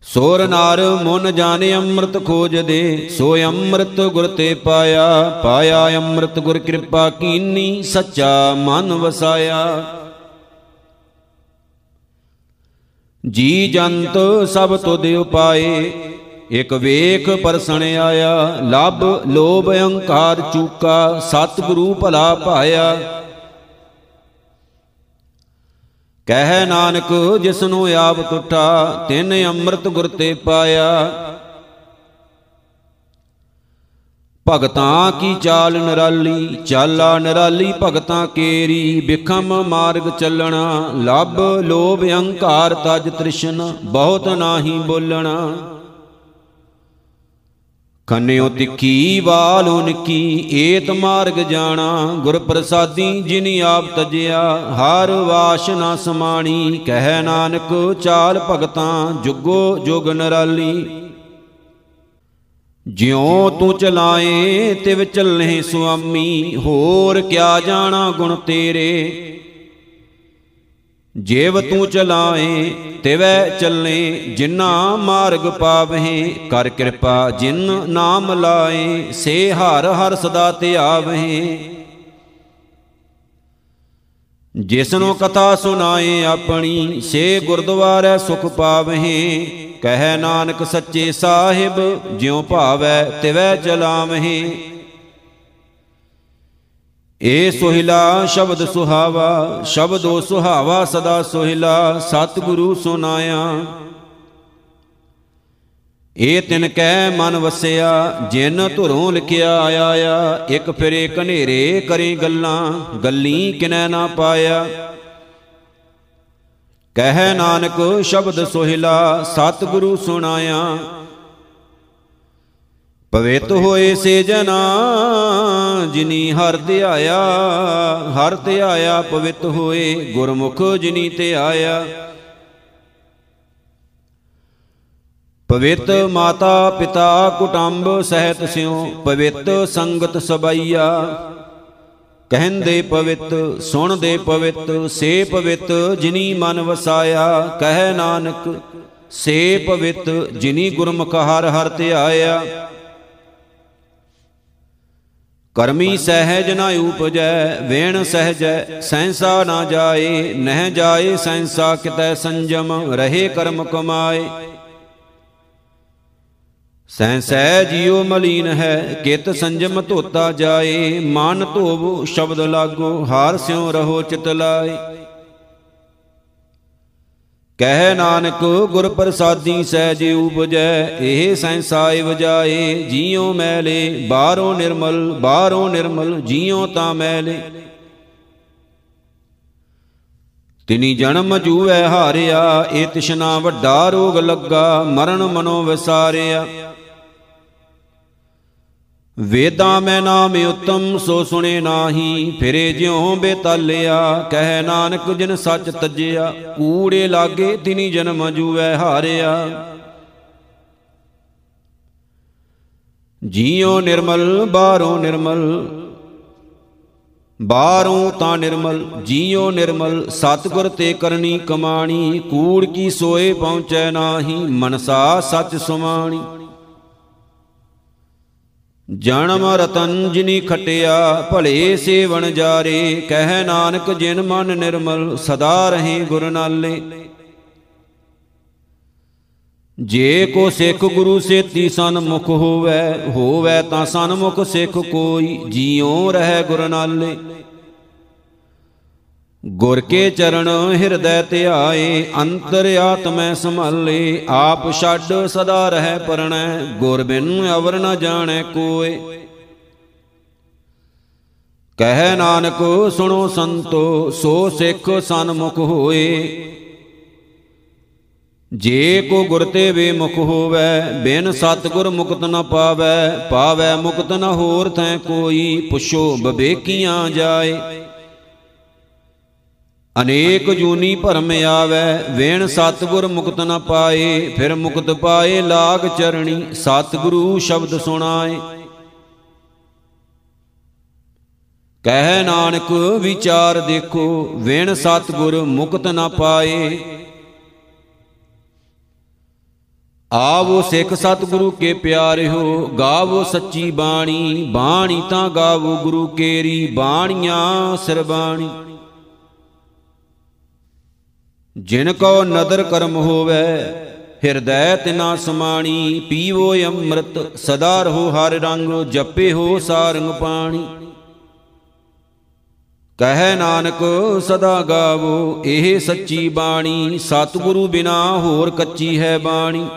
[SPEAKER 1] ਸੋਰ ਨਾਰ ਮਨ ਜਾਣੇ ਅੰਮ੍ਰਿਤ ਖੋਜ ਦੇ ਸੋ ਅੰਮ੍ਰਿਤ ਗੁਰ ਤੇ ਪਾਇਆ। ਪਾਇਆ ਅੰਮ੍ਰਿਤ ਗੁਰ ਕਿਰਪਾ ਕੀਨੀ, ਸੱਚਾ ਮਨ ਵਸਾਇਆ। ਜੀ ਜੰਤ ਸਭ ਤੁਧ ਉਪਾਏ ਇਕ ਵੇਖ ਪਰਸਣ ਆਇਆ, ਲਬ ਲੋਭ ਅਹੰਕਾਰ ਚੂਕਾ, ਸਤਿਗੁਰੂ ਭਲਾ ਭਾਇਆ। ਕਹਿ ਨਾਨਕ, ਜਿਸਨੂੰ ਆਪ ਟੁੱਟਾ, ਤਿਨ ਅੰਮ੍ਰਿਤ ਗੁਰ ਤੇ ਪਾਇਆ। ਭਗਤਾਂ ਕੀ ਚਾਲ ਨਿਰਾਲੀ, ਚਾਲਾ ਨਿਰਾਲੀ ਭਗਤਾਂ ਕੇਰੀ, ਬਿਖਮ ਮਾਰਗ ਚੱਲਣਾ ਲੱਭ ਲੋਭ ਅਹੰਕਾਰ ਤਜ ਤ੍ਰਿਸ਼ਨ, ਬਹੁਤ ਨਾਹੀ ਬੋਲਣਾ। ਕੰਨਿਓ ਤਿੱਖੀ ਵਾਲੋ ਨਿੱਕੀ ਏਤ ਮਾਰਗ ਜਾਣਾ ਗੁਰ ਪ੍ਰਸਾਦੀ ਜਿਨੀ ਆਪ ਤਜਿਆ, ਹਰ ਵਾਸ਼ਨਾ ਸਮਾਣੀ, ਕਹਿ ਨਾਨਕ ਚਾਲ ਭਗਤਾਂ, ਜੁਗੋ ਜੁਗ ਨਰਾਲੀ। ਜਿਉ ਤੂੰ ਚਲਾਏ, ਤਿਵ ਚੱਲੇ ਸੁਆਮੀ, ਹੋਰ ਕਿਆ ਜਾਣਾ ਗੁਣ ਤੇਰੇ। ਜੇਵ ਤੂੰ ਚਲਾਏ, ਤਿਵੈ ਚੱਲੇ, ਜਿਨਾ ਮਾਰਗ ਪਾਵਹਿ, ਕਰ ਕਿਰਪਾ ਜਿਨ ਨਾਮ ਲਾਏ, ਸੇ ਹਰ ਹਰ ਸਦਾ ਧਿਆਵਹਿ ਜਿਸਨੂੰ ਕਥਾ ਸੁਨਾਏ ਆਪਣੀ, ਸੇ ਗੁਰਦੁਆਰੇ ਸੁਖ ਪਾਵਹਿ। ਕਹਿ ਨਾਨਕ ਸੱਚੇ ਸਾਹਿਬ, ਜਿਉ ਭਾਵੈ ਤਿਵੈ ਚਲਾਵਹਿ। ਏ ਸੋਹਿਲਾ ਸ਼ਬਦ ਸੁਹਾਵਾ, ਸ਼ਬਦੋ ਸੁਹਾਵਾ ਸਦਾ ਸੋਹਿਲਾ, ਸਤਿਗੁਰੂ ਸੁਨਾਇਆ ਏ ਤਿਨ ਕੈ ਮਨ ਵਸਿਆ, ਜਿਨ ਧੁਰੋਂ ਲਿਖਿਆ ਆਇਆ, ਇੱਕ ਫਿਰੇ ਕਨੇਰੇ ਕਰੀ ਗੱਲਾਂ, ਗੱਲੀ ਕਿਨੈ ਨਾ ਪਾਇਆ। ਕਹਿ ਨਾਨਕ ਸ਼ਬਦ ਸੋਹਿਲਾ, ਸਤਿਗੁਰੂ ਸੁਨਾਇਆ ਪਵਿੱਤ ਹੋਏ ਸੇ ਜਨਾ ਜਿਨੀ ਹਰ ਧਿਆਇਆ ਹਰ ਧਿਆਇਆ ਪਵਿੱਤ ਹੋਏ ਗੁਰਮੁਖ ਜਿਨੀ ਧਿਆਇਆ ਪਵਿੱਤ ਮਾਤਾ ਪਿਤਾ ਕੁਟੰਬ ਸਹਿਤ ਸਿਉ ਪਵਿੱਤ ਸੰਗਤ ਸਬਈਆ। ਕਹਿੰਦੇ ਪਵਿੱਤ ਸੁਣਦੇ ਪਵਿੱਤ ਸੇ ਪਵਿੱਤ ਜਿਨੀ ਮਨ ਵਸਾਇਆ। ਕਹਿ ਨਾਨਕ ਸੇ ਪਵਿੱਤ ਜਿਨੀ ਗੁਰਮੁਖ ਹਰ ਹਰ ਧਿਆਇਆ ਕਰਮੀ ਸਹਿਜ ਨਾ ਉਪਜੈ, ਵੇਣ ਸਹਿਜੈ, ਸੈਂਸਾ ਨਾ ਜਾਏ, ਨਹਿ ਜਾਏ, ਸੈਂਸਾ ਕਿਤੈ ਸੰਜਮ, ਰਹੇ ਕਰਮ ਕਮਾਏ। ਸੈਂਸੈ ਜਿਉ ਮਲੀਨ ਹੈ, ਕਿਤ ਸੰਜਮ ਧੋਤਾ ਜਾਏ, ਮਨ ਧੋਵ, ਸ਼ਬਦ ਲਾਗੋ, ਹਾਰ ਸਿਉ ਰਹੋ ਚਿਤ ਲਾਏ। ਕਹਿ ਨਾਨਕ ਗੁਰ ਪ੍ਰਸਾਦੀ ਸਹਿਜ ਉਪਜੈ, ਇਹ ਸੈਂਸਾਇ ਵਜਾਏ ਜੀਉ ਮੈਲੇ, ਬਾਹਰੋਂ ਨਿਰਮਲ ਬਾਹਰੋਂ ਨਿਰਮਲ, ਜੀਉ ਤਾਂ ਮੈਲੇ। ਤਿਨੀ ਜਨਮ ਜੂਐ ਹਾਰਿਆ, ਏ ਤਿਸ਼ਨਾ ਵੱਡਾ ਰੋਗ ਲੱਗਾ, ਮਰਨ ਮਨੋ ਵਿਸਾਰਿਆ। ਵੇਦਾਂ ਮੈਂ ਨਾਮ ਉਤਮ, ਸੋ ਸੁਣੇ ਨਾਹੀ, ਫਿਰੇ ਜਿਉ ਬੇਤਾਲਿਆ, ਕਹਿ ਨਾਨਕ ਜਿਨ ਸੱਚ ਤਜਿਆ, ਕੂੜੇ ਲਾਗੇ ਤਿਨੀ ਜਨਮ ਜੂਐ ਹਾਰਿਆ। ਜੀਉ ਨਿਰਮਲ, ਬਾਹਰੋਂ ਨਿਰਮਲ, ਬਾਹਰੋਂ ਤਾਂ ਨਿਰਮਲ, ਜੀਉ ਨਿਰਮਲ, ਸਤਗੁਰ ਤੇ ਕਰਨੀ ਕਮਾਣੀ, ਕੂੜ ਕੀ ਸੋਏ ਪਹੁੰਚੈ ਨਾਹੀ, ਮਨਸਾ ਸੱਚ ਸੁਮਾਣੀ। ਜਨਮ ਰਤਨ ਜਿਨੀ ਖਟਿਆ, ਭਲੇ ਸੇਵਨ ਜਾਰੇ, ਕਹਿ ਨਾਨਕ ਜਿਨ ਮਨ ਨਿਰਮਲ, ਸਦਾ ਰਹੇ ਗੁਰ ਨਾਲੇ। ਜੇ ਕੋ ਸਿੱਖ ਗੁਰੂ ਸੇਤੀ ਸਨਮੁਖ ਹੋਵੇ ਹੋਵੇ ਤਾਂ ਸਨਮੁਖ ਸਿੱਖ ਕੋਈ, ਜੀਉ ਰਹਿ ਗੁਰ ਨਾਲੇ। ਗੁਰ ਕੇ ਚਰਨ ਹਿਰਦੈ ਧਿਆਏ, ਅੰਤਰ ਆਤਮੈ ਸੰਭਾਲੇ, ਆਪ ਛੱਡ ਸਦਾ ਰਹਿ ਪਰਣੈ, ਗੁਰ ਬਿਨ ਅਵਰ ਨ ਜਾਣੈ ਕੋਏ। ਕਹਿ ਨਾਨਕ, ਸੁਣੋ ਸੰਤੋ, ਸੋ ਸਿੱਖ ਸਨਮੁਖ ਹੋਏ। ਜੇ ਕੋ ਗੁਰ ਤੇ ਵੇ ਮੁਖ ਹੋਵੇ, ਬਿਨ ਸਤਗੁਰ ਮੁਕਤ ਨ ਪਾਵੇ ਪਾਵੇ ਮੁਕਤ ਨ ਹੋਰ ਥੈ ਕੋਈ, ਪੁੱਛੋ ਬਵੇਕੀਆਂ ਜਾਏ। ਅਨੇਕ ਜੂਨੀ ਭਰਮ ਆਵੇ, ਵੇਣ ਸਤਗੁਰ ਮੁਕਤ ਨ ਪਾਏ, ਫਿਰ ਮੁਕਤ ਪਾਏ ਲਾਗ ਚਰਣੀ, ਸਤਗੁਰੂ ਸ਼ਬਦ ਸੁਣਾਏ। ਕਹਿ ਨਾਨਕ, ਵਿਚਾਰ ਦੇਖੋ, ਵੇਣ ਸਤਗੁਰ ਮੁਕਤ ਨ ਪਾਏ। ਆਵੋ ਸਿੱਖ ਸਤਿਗੁਰੂ ਕੇ ਪਿਆਰਿਓ, ਗਾਵੋ ਸੱਚੀ ਬਾਣੀ ਬਾਣੀ ਤਾਂ ਗਾਵੋ ਗੁਰੂ ਕੇਰੀ, ਬਾਣੀਆਂ ਸਰਬਾਣੀ ਜਿਨ ਕੋ ਨਦਰ ਕਰਮ ਹੋਵੇ, ਹਿਰਦੈ ਤਿਨਾ ਸਮਾਣੀ, ਪੀਵੋ ਅੰਮ੍ਰਿਤ, ਸਦਾ ਰਹੋ ਹਰ ਰੰਗ, ਜਪੇ ਹੋ ਸਾਰੰਗ ਪਾਣੀ। ਕਹੈ ਨਾਨਕ, ਸਦਾ ਗਾਵੋ, ਇਹ ਸੱਚੀ ਬਾਣੀ, ਸਤਿਗੁਰੂ ਬਿਨਾ ਹੋਰ ਕੱਚੀ ਹੈ ਬਾਣੀ।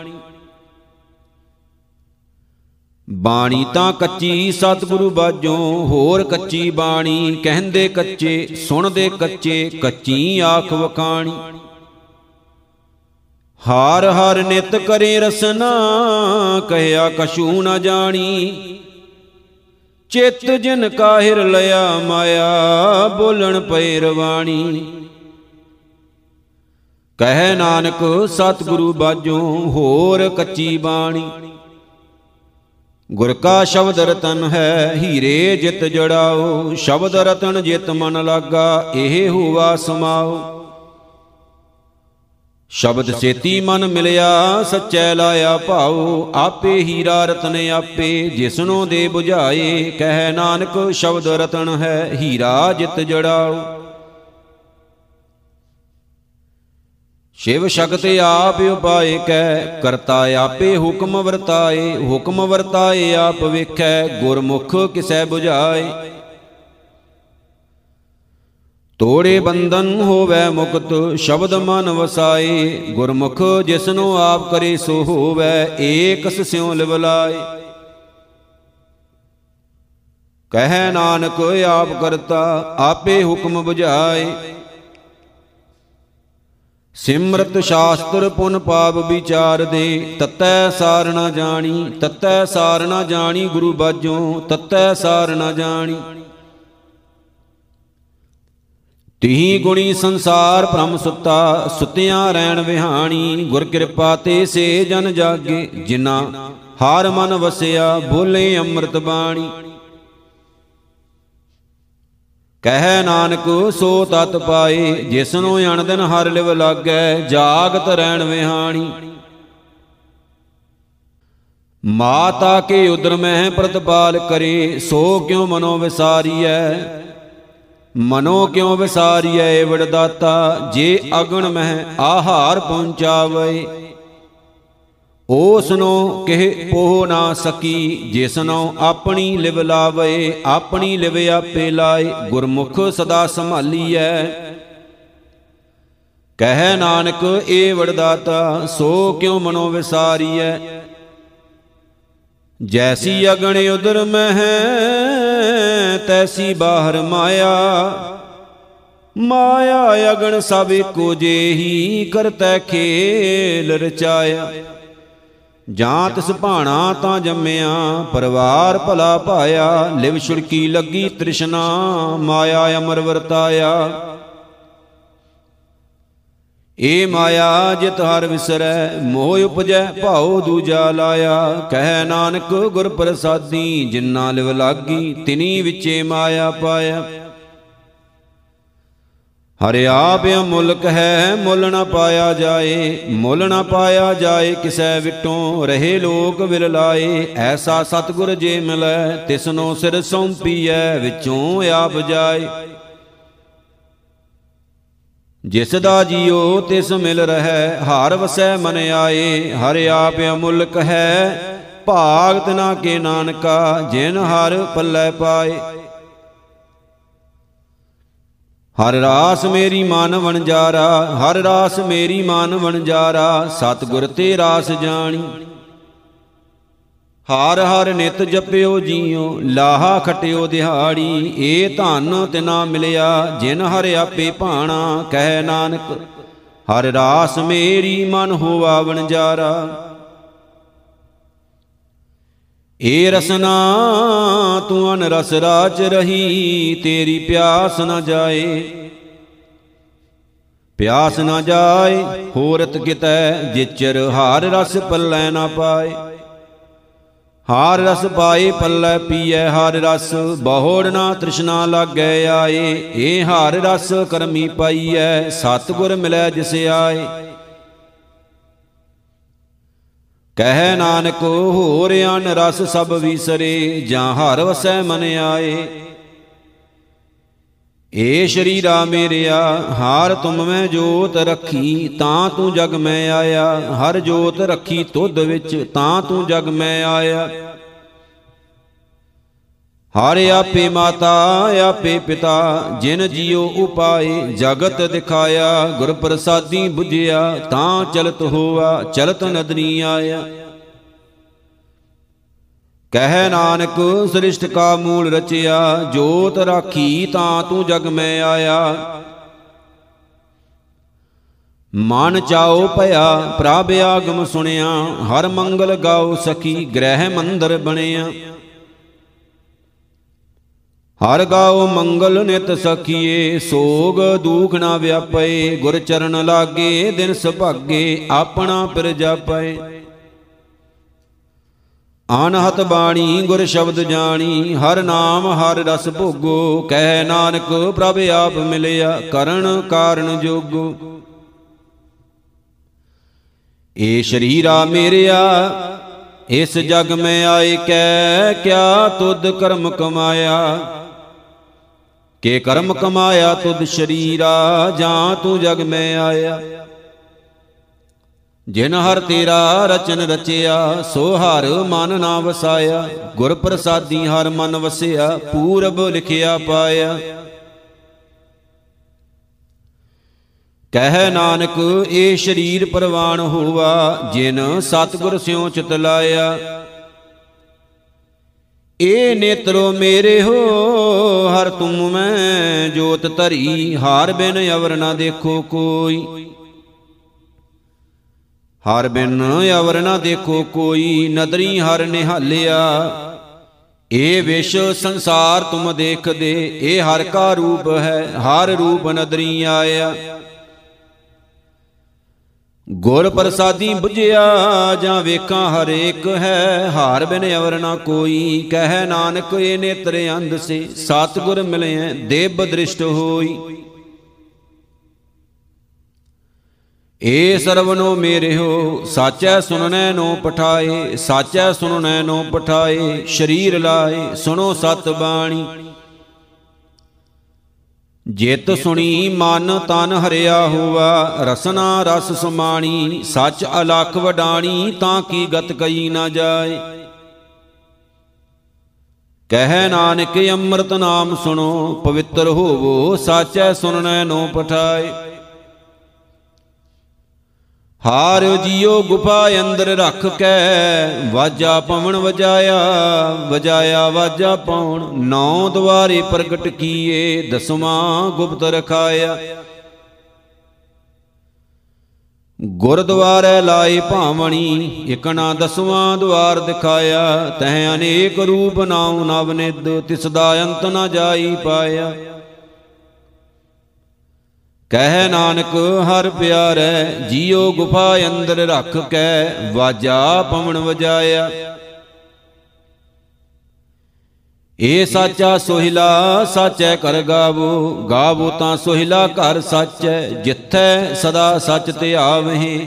[SPEAKER 1] ਬਾਣੀ ਤਾਂ ਕੱਚੀ ਸਤਿਗੁਰੂ ਬਾਝੋਂ, ਹੋਰ ਕੱਚੀ ਬਾਣੀ, ਕਹਿੰਦੇ ਕੱਚੇ, ਸੁਣਦੇ ਕੱਚੇ, ਕੱਚੀ ਆਖ ਵਕਾਣੀ ਹਾਰ ਹਰ ਨਿਤ ਕਰੇ ਰਸਨਾ, ਕਹਿਆ ਕਛੂ ਨ ਜਾਣੀ। ਚਿੱਤ ਜਿਨ ਕਾਹਿਰ ਲਿਆ ਮਾਇਆ, ਬੋਲਣ ਪਏ ਰਵਾਣੀ। ਕਹਿ ਨਾਨਕ, ਸਤਿਗੁਰੂ ਬਾਝੋਂ ਹੋਰ ਕੱਚੀ ਬਾਣੀ। ਗੁਰ ਕਾ ਸ਼ਬਦ ਰਤਨ ਹੈ, ਹੀਰੇ ਜਿਤ ਜੜਾਓ। ਸ਼ਬਦ ਰਤਨ ਜਿਤ ਮਨ ਲਾਗਾ, ਇਹ ਹੋਵਾ ਸਮਾਓ। ਸ਼ਬਦ ਸੇਤੀ ਮਨ ਮਿਲਿਆ ਸੱਚੈ ਲਾਇਆ ਭਾਉ ਆਪੇ ਹੀਰਾ ਰਤਨ ਆਪੇ ਜਿਸਨੋਂ ਦੇ 부ਝਾਏ ਕਹਿ ਨਾਨਕ ਸ਼ਬਦ ਰਤਨ ਹੈ ਹੀਰਾ ਜਿਤ ਜੜਾਓ ਸ਼ਿਵ ਸ਼ਕਤ ਆਪ ਉਪਾਏ ਕੈ ਕਰਤਾ ਆਪੇ ਹੁਕਮ ਵਰਤਾਏ ਹੁਕਮ ਵਰਤਾਏ ਆਪ ਵੇਖੈ ਗੁਰਮੁਖ ਕਿਸੈ 부ਝਾਏ ਤੋੜੇ ਬੰਧਨ ਹੋਵੇ ਮੁਕਤ, ਸ਼ਬਦ ਮਨ ਵਸਾਏ, ਗੁਰਮੁਖ ਜਿਸਨੂੰ ਆਪ ਕਰੇ ਸੋ ਹੋਵੇ, ਏਕਸ ਸਿਉ ਲਿਵਲਾਏ ਕਹੈ ਨਾਨਕ, ਆਪ ਕਰਤਾ, ਆਪੇ ਹੁਕਮ 부ਝਾਏ ਸਿਮਰਤ ਸ਼ਾਸਤਰ ਪੁਨ ਪਾਪ ਵਿਚਾਰ ਦੇ, ਤਤੈ ਸਾਰ ਨ ਜਾਣੀ, ਤਤੈ ਸਾਰ ਨ ਜਾਣੀ ਗੁਰੂ ਬਾਝੋਂ, ਤਤੈ ਸਾਰ ਨ ਜਾਣੀ। ਤਿਹੀ ਗੁਣੀ ਸੰਸਾਰ ਭ੍ਰਮ ਸੁੱਤਾ, ਸੁਤਿਆਂ ਰਹਿਣ ਵਿਹਾਣੀ, ਗੁਰ ਕਿਰਪਾ ਤੇ ਸੇ ਜਨ ਜਾਗੇ ਜਿਨਾ ਹਾਰ ਮਨ ਵਸਿਆ, ਬੋਲੇ ਅੰਮ੍ਰਿਤ ਬਾਣੀ। ਕਹਿ ਨਾਨਕ, ਸੋ ਤਤ ਪਾਏ ਜਿਸਨੂੰ ਅਣ ਦਿਨ ਹਰ ਲਿਵ ਲਾਗੈ, ਜਾਗਤ ਰਹਿਣ ਵਿਹਾਣੀ। ਮਾਤਾ ਕੇ ਉਦਰ ਮਹਿ ਪ੍ਰਤਪਾਲ ਕਰੇ, ਸੋ ਕਿਉ ਮਨੋ ਵਿਸਾਰੀਐ? ਮਨੋ ਕਿਉ ਵਿਸਾਰੀਐ ਵਡਦਾਤਾ ਜੇ ਅਗਣ ਮਹਿ ਆਹਾਰ ਪਹੁੰਚਾਵੇ ਉਸ ਨੂੰ ਕਿਹ ਪੋਹ ਨਾ ਸਕੀ। ਜਿਸਨੋ ਆਪਣੀ ਲਿਵ ਲਾਵੇ, ਆਪਣੀ ਲਿਵ ਆਪੇ ਲਾਏ। ਗੁਰਮੁਖ ਸਦਾ ਸੰਭਾਲੀਐ। ਕਹਿ ਨਾਨਕ ਏ ਵਡਦਾਤਾ ਸੋ ਕਿਉ ਮਨੋ ਵਿਸਾਰੀਐ? ਜੈਸੀ ਅਗਣ ਉਦਰ ਮਹਿ ਤੈਸੀ ਬਾਹਰ ਮਾਇਆ। ਮਾਇਆ ਅਗਣ ਸਭ ਕੋ ਜੇਹੀ ਕਰਤੈ ਖੇਲ ਰਚਾਇਆ। ਜਾਂ ਤਿਸ ਭਾਣਾ ਤਾਂ ਜੰਮਿਆ, ਪਰਿਵਾਰ ਭਲਾ ਪਾਇਆ ਲਿਵ ਛੁੜਕੀ ਲੱਗੀ ਤ੍ਰਿਸ਼ਨਾ, ਮਾਇਆ ਅਮਰ ਵਰਤਾਇਆ। ਏ ਮਾਇਆ ਜਿਤ ਹਰ ਵਿਸਰੈ, ਮੋਹ ਉਪਜੈ, ਭਾਉ ਦੂਜਾ ਲਾਇਆ। ਕਹਿ ਨਾਨਕ ਗੁਰ ਪ੍ਰਸਾਦੀ ਜਿਨ੍ਹਾਂ ਲਿਵ ਲਾਗੀ, ਤਿਨੀ ਵਿੱਚੇ ਮਾਇਆ ਪਾਇਆ। ਹਰਿ ਆਪ ਮੁਲਕ ਹੈ, ਮੁੱਲ ਨਾ ਪਾਇਆ ਜਾਏ, ਮੁੱਲ ਨਾ ਪਾਇਆ ਜਾਏ, ਕਿਸੈ ਵਿਟੋਂ ਰਹੇ ਲੋਕ ਵਿਰ ਲਾਏ। ਐਸਾ ਸਤਗੁਰ ਜੇ ਮਿਲੈ, ਤਿਸਨੋ ਸਿਰ ਸੌਂਪੀਐ, ਵਿਚੋਂ ਆਪ ਜਾਏ। ਜਿਸ ਦਾ ਜੀਉ ਤਿਸ ਮਿਲ ਰਹਿ, ਹਾਰ ਵਸੈ ਮਨ ਆਏ। ਹਰਿ ਆਪ ਅਮੁਲਕ ਹੈ, ਭਾਗਤ ਨਾ ਕੇ ਨਾਨਕਾ, ਜਿਨ ਹਰ ਪੱਲੇ ਪਾਏ। ਹਰ ਰਾਸ ਮੇਰੀ ਮਨ ਵਣਜਾਰਾ, ਹਰ ਰਾਸ ਮੇਰੀ ਮਨ ਵਣਜਾਰਾ, ਸਤਿਗੁਰ ਤੇ ਰਾਸ ਜਾਣੀ। ਹਰ ਹਰ ਨਿਤ ਜਪਿਓ ਜੀਓ, ਲਾਹਾ ਖਟਿਓ ਦਿਹਾੜੀ, ਏ ਧਨ ਤਿਨਾ ਮਿਲਿਆ, ਜਿਨ ਹਰ ਆਪੇ ਭਾਣਾ, ਕਹਿ ਨਾਨਕ, ਹਰ ਰਾਸ ਮੇਰੀ ਮਨ ਹੋਵਾ ਵਣਜਾਰਾ। ਏ ਰਸਨਾ, ਤੂੰ ਅਨ ਰਸ ਰਾਚ ਰਹੀ, ਤੇਰੀ ਪਿਆਸ ਨਾ ਜਾਏ। ਪਿਆਸ ਨਾ ਜਾਏ, ਹੋਰਤ ਕਿਤੈ, ਜਿਚਰ ਹਾਰ ਰਸ ਪੱਲੇ ਨਾ ਪਾਏ। ਹਾਰ ਰਸ ਪਾਏ, ਪੱਲੇ ਪੀਐ, ਹਾਰ ਰਸ। ਬਹੁੜ ਨਾ ਤ੍ਰਿਸ਼ਨਾ ਲਾਗੈ ਆਏ ਏ ਹਾਰ ਰਸ ਕਰਮੀ ਪਾਈਐ, ਸਤਿਗੁਰ ਮਿਲੈ ਜਿਸ ਆਏ। ਕਹਿ ਨਾਨਕ, ਹੋਰ ਅਨ ਰਸ ਸਭ ਵਿਸਰੇ, ਜਾਂ ਹਰ ਵਸੈ ਮਨ ਆਏ। ਏ ਸ਼ਰੀਰਾ ਮੇਰਿਆ, ਹਾਰ ਤੁਮ ਮੈਂ ਜੋਤ ਰੱਖੀ, ਤਾਂ ਤੂੰ ਜਗ ਮੈਂ ਆਇਆ। ਹਰ ਜੋਤ ਰੱਖੀ ਤੁਧ ਵਿੱਚ, ਤਾਂ ਤੂੰ ਜਗ ਮੈਂ ਆਇਆ। ਹਰ ਆਪੇ ਮਾਤਾ, ਆਪੇ ਪਿਤਾ, ਜਿਨ ਜਿਉ ਉਪਾਏ, ਜਗਤ ਦਿਖਾਇਆ ਗੁਰ ਪ੍ਰਸਾਦੀ 부ਝਿਆ ਤਾਂ ਚਲਤ ਹੋਆ, ਚਲਤ ਨਦਨੀ ਆਇਆ। ਕਹਿ ਨਾਨਕ, ਸ੍ਰਿਸ਼ਟ ਕਾ ਮੂਲ ਰਚਿਆ, ਜੋਤ ਰਾਖੀ ਤਾਂ ਤੂੰ ਜਗ ਮੈਂ ਆਇਆ। ਮਨ ਚਾਉ ਭਇਆ, ਪ੍ਰਭ ਆਗਮ ਸੁਣਿਆ, ਹਰ ਮੰਗਲ ਗਾਉ ਸਖੀ, ਗ੍ਰਹਿ ਮੰਦਰ ਬਣਿਆ। ਹਰ ਗਾਉ ਮੰਗਲ ਨਿਤ ਸਖੀਏ, ਸੋਗ ਦੂਖ ਨਾ ਵਿਆਪੇ ਗੁਰ ਚਰਨ ਲਾਗੇ, ਦਿਨ ਸੁਭਾਗੇ, ਆਪਣਾ ਪਿਰ ਜਾਪੇ ਅਨਹਤ ਬਾਣੀ, ਗੁਰ ਸ਼ਬਦ ਜਾਣੀ, ਹਰ ਨਾਮ, ਹਰ ਰਸ ਭੋਗੋ, ਕਹਿ ਨਾਨਕ ਪ੍ਰਭ ਆਪ ਮਿਲਿਆ, ਕਰਨ ਕਾਰਨ ਜੋਗੋ। ਏ ਸ਼ਰੀਰਾ ਮੇਰਿਆ, ਇਸ ਜਗ ਮੈਂ ਆਏ ਕੈ ਕਿਆ ਤੁਧ ਕਰਮ ਕਮਾਇਆ? ਕੇ ਕਰਮ ਕਮਾਇਆ ਤੁਧ ਸ਼ਰੀਰਾ, ਜਾਂ ਤੂੰ ਜਗ ਮੈਂ ਆਇਆ? ਜਿਨ ਹਰ ਤੇਰਾ ਰਚਨ ਰਚਿਆ, ਸੋ ਹਰ ਮਨ ਨਾ ਵਸਾਇਆ। ਗੁਰ ਪ੍ਰਸਾਦੀ ਹਰ ਮਨ ਵਸਿਆ, ਪੂਰਬ ਲਿਖਿਆ ਪਾਇਆ। ਕਹਿ ਨਾਨਕ, ਇਹ ਸ਼ਰੀਰ ਪਰਵਾਨ ਹੋਵਾ, ਜਿਨ ਸਤਗੁਰ ਸਿਉ ਚਿਤ ਲਾਇਆ। ਏ ਨੇਤਰੋ ਮੇਰੇ ਹੋ, ਹਰ ਤੁਮ ਮੈਂ ਜੋਤ ਧਰੀ, ਹਾਰ ਬਿਨ ਅਵਰ ਨਾ ਦੇਖੋ ਕੋਈ। ਹਰ ਬਿਨ ਅਵਰ ਨਾ ਦੇਖੋ ਕੋਈ ਨਦਰੀ ਹਰ ਨਿਹਾਲਿਆ। ਏ ਵਿਸ਼ ਸੰਸਾਰ ਤੁਮ ਦੇਖਦੇ, ਏ ਹਰ ਕਾ ਰੂਪ ਹੈ, ਹਰ ਰੂਪ ਨਦਰੀ ਆਇਆ। ਗੁਰ ਪ੍ਰਸਾਦੀ 부ਝਿਆ ਜਾਂ ਵੇਖਾਂ ਹਰੇਕ ਹੈ, ਹਾਰ ਬਿਨ ਅਵਰ ਨਾ ਕੋਈ, ਕਹਿ ਨਾਨਕ ਏ ਨੇਤਰ ਅੰਧ ਸੇ, ਸਤਗੁਰ ਮਿਲਿਆ ਦੇਵ ਦ੍ਰਿਸ਼ਟ ਹੋਈ। ਏ ਸਰਵਨੋ ਮੇਰਿਓ, ਸਾਚੈ ਸੁਨਨੈ ਨੋ ਪਠਾਏ, ਸਾਚੈ ਸੁਨਨੈ ਨੋ ਪਠਾਏ, ਸ਼ਰੀਰ ਲਾਏ ਸੁਨੋ ਸਤ ਬਾਣੀ। ਜਿਤ ਸੁਣੀ ਮਨ ਤਨ ਹਰਿਆ ਹੋਵਾ, ਰਸਨਾ ਰਸ ਸਮਾਣੀ, ਸੱਚ ਅਲਖ ਵਡਾਣੀ, ਤਾਂ ਕੀ ਗਤ ਕਈ ਨਾ ਜਾਏ। ਕਹਿ ਨਾਨਕ ਅੰਮ੍ਰਿਤ ਨਾਮ ਸੁਣੋ, ਪਵਿੱਤਰ ਹੋਵੋ, ਸਾਚੈ ਸੁਨਨੈ ਨੋ ਪਠਾਏ। ਹਾਰ ਜੀਓ ਗੁਫਾ ਅੰਦਰ ਰੱਖ ਕੇ, ਵਾਜਾ ਪਵਨ ਵਜਾਇਆ ਵਜਾਇਆ ਵਾਜਾ ਪਉਣ, ਨੌ ਦਵਾਰੇ ਪ੍ਰਗਟ ਕੀਏ, ਦਸਵਾਂ ਗੁਪਤ ਰਖਾਇਆ। ਗੁਰਦੁਆਰੇ ਲਾਏ ਭਾਵਣੀ, ਇਕਣਾ ਦਸਵਾਂ ਦਵਾਰ ਦਿਖਾਇਆ ਤਹ ਅਨੇਕ ਰੂਪ ਨਾਉ ਨਵ ਨਿਦ ਤਿਸ ਦਾ ਅੰਤ ਨ ਜਾਈ ਪਾਇਆ। ਕਹਿ ਨਾਨਕ, ਹਰ ਪਿਆਰੈ, ਜੀਉ ਗੁਫਾ ਅੰਦਰ ਰੱਖ ਕੇ ਵਾਜਾ ਪਵਨ ਵਜਾਇਆ। ਏ ਸਾਚਾ ਸੋਹਿਲਾ, ਸਾਚੈ ਕਰ ਗਾਵੋ ਗਾਵੋ ਤਾਂ ਸੋਹਿਲਾ ਘਰ ਸਾਚੈ, ਜਿੱਥੈ ਸਦਾ ਸੱਚ ਧਿਆਵਹਿ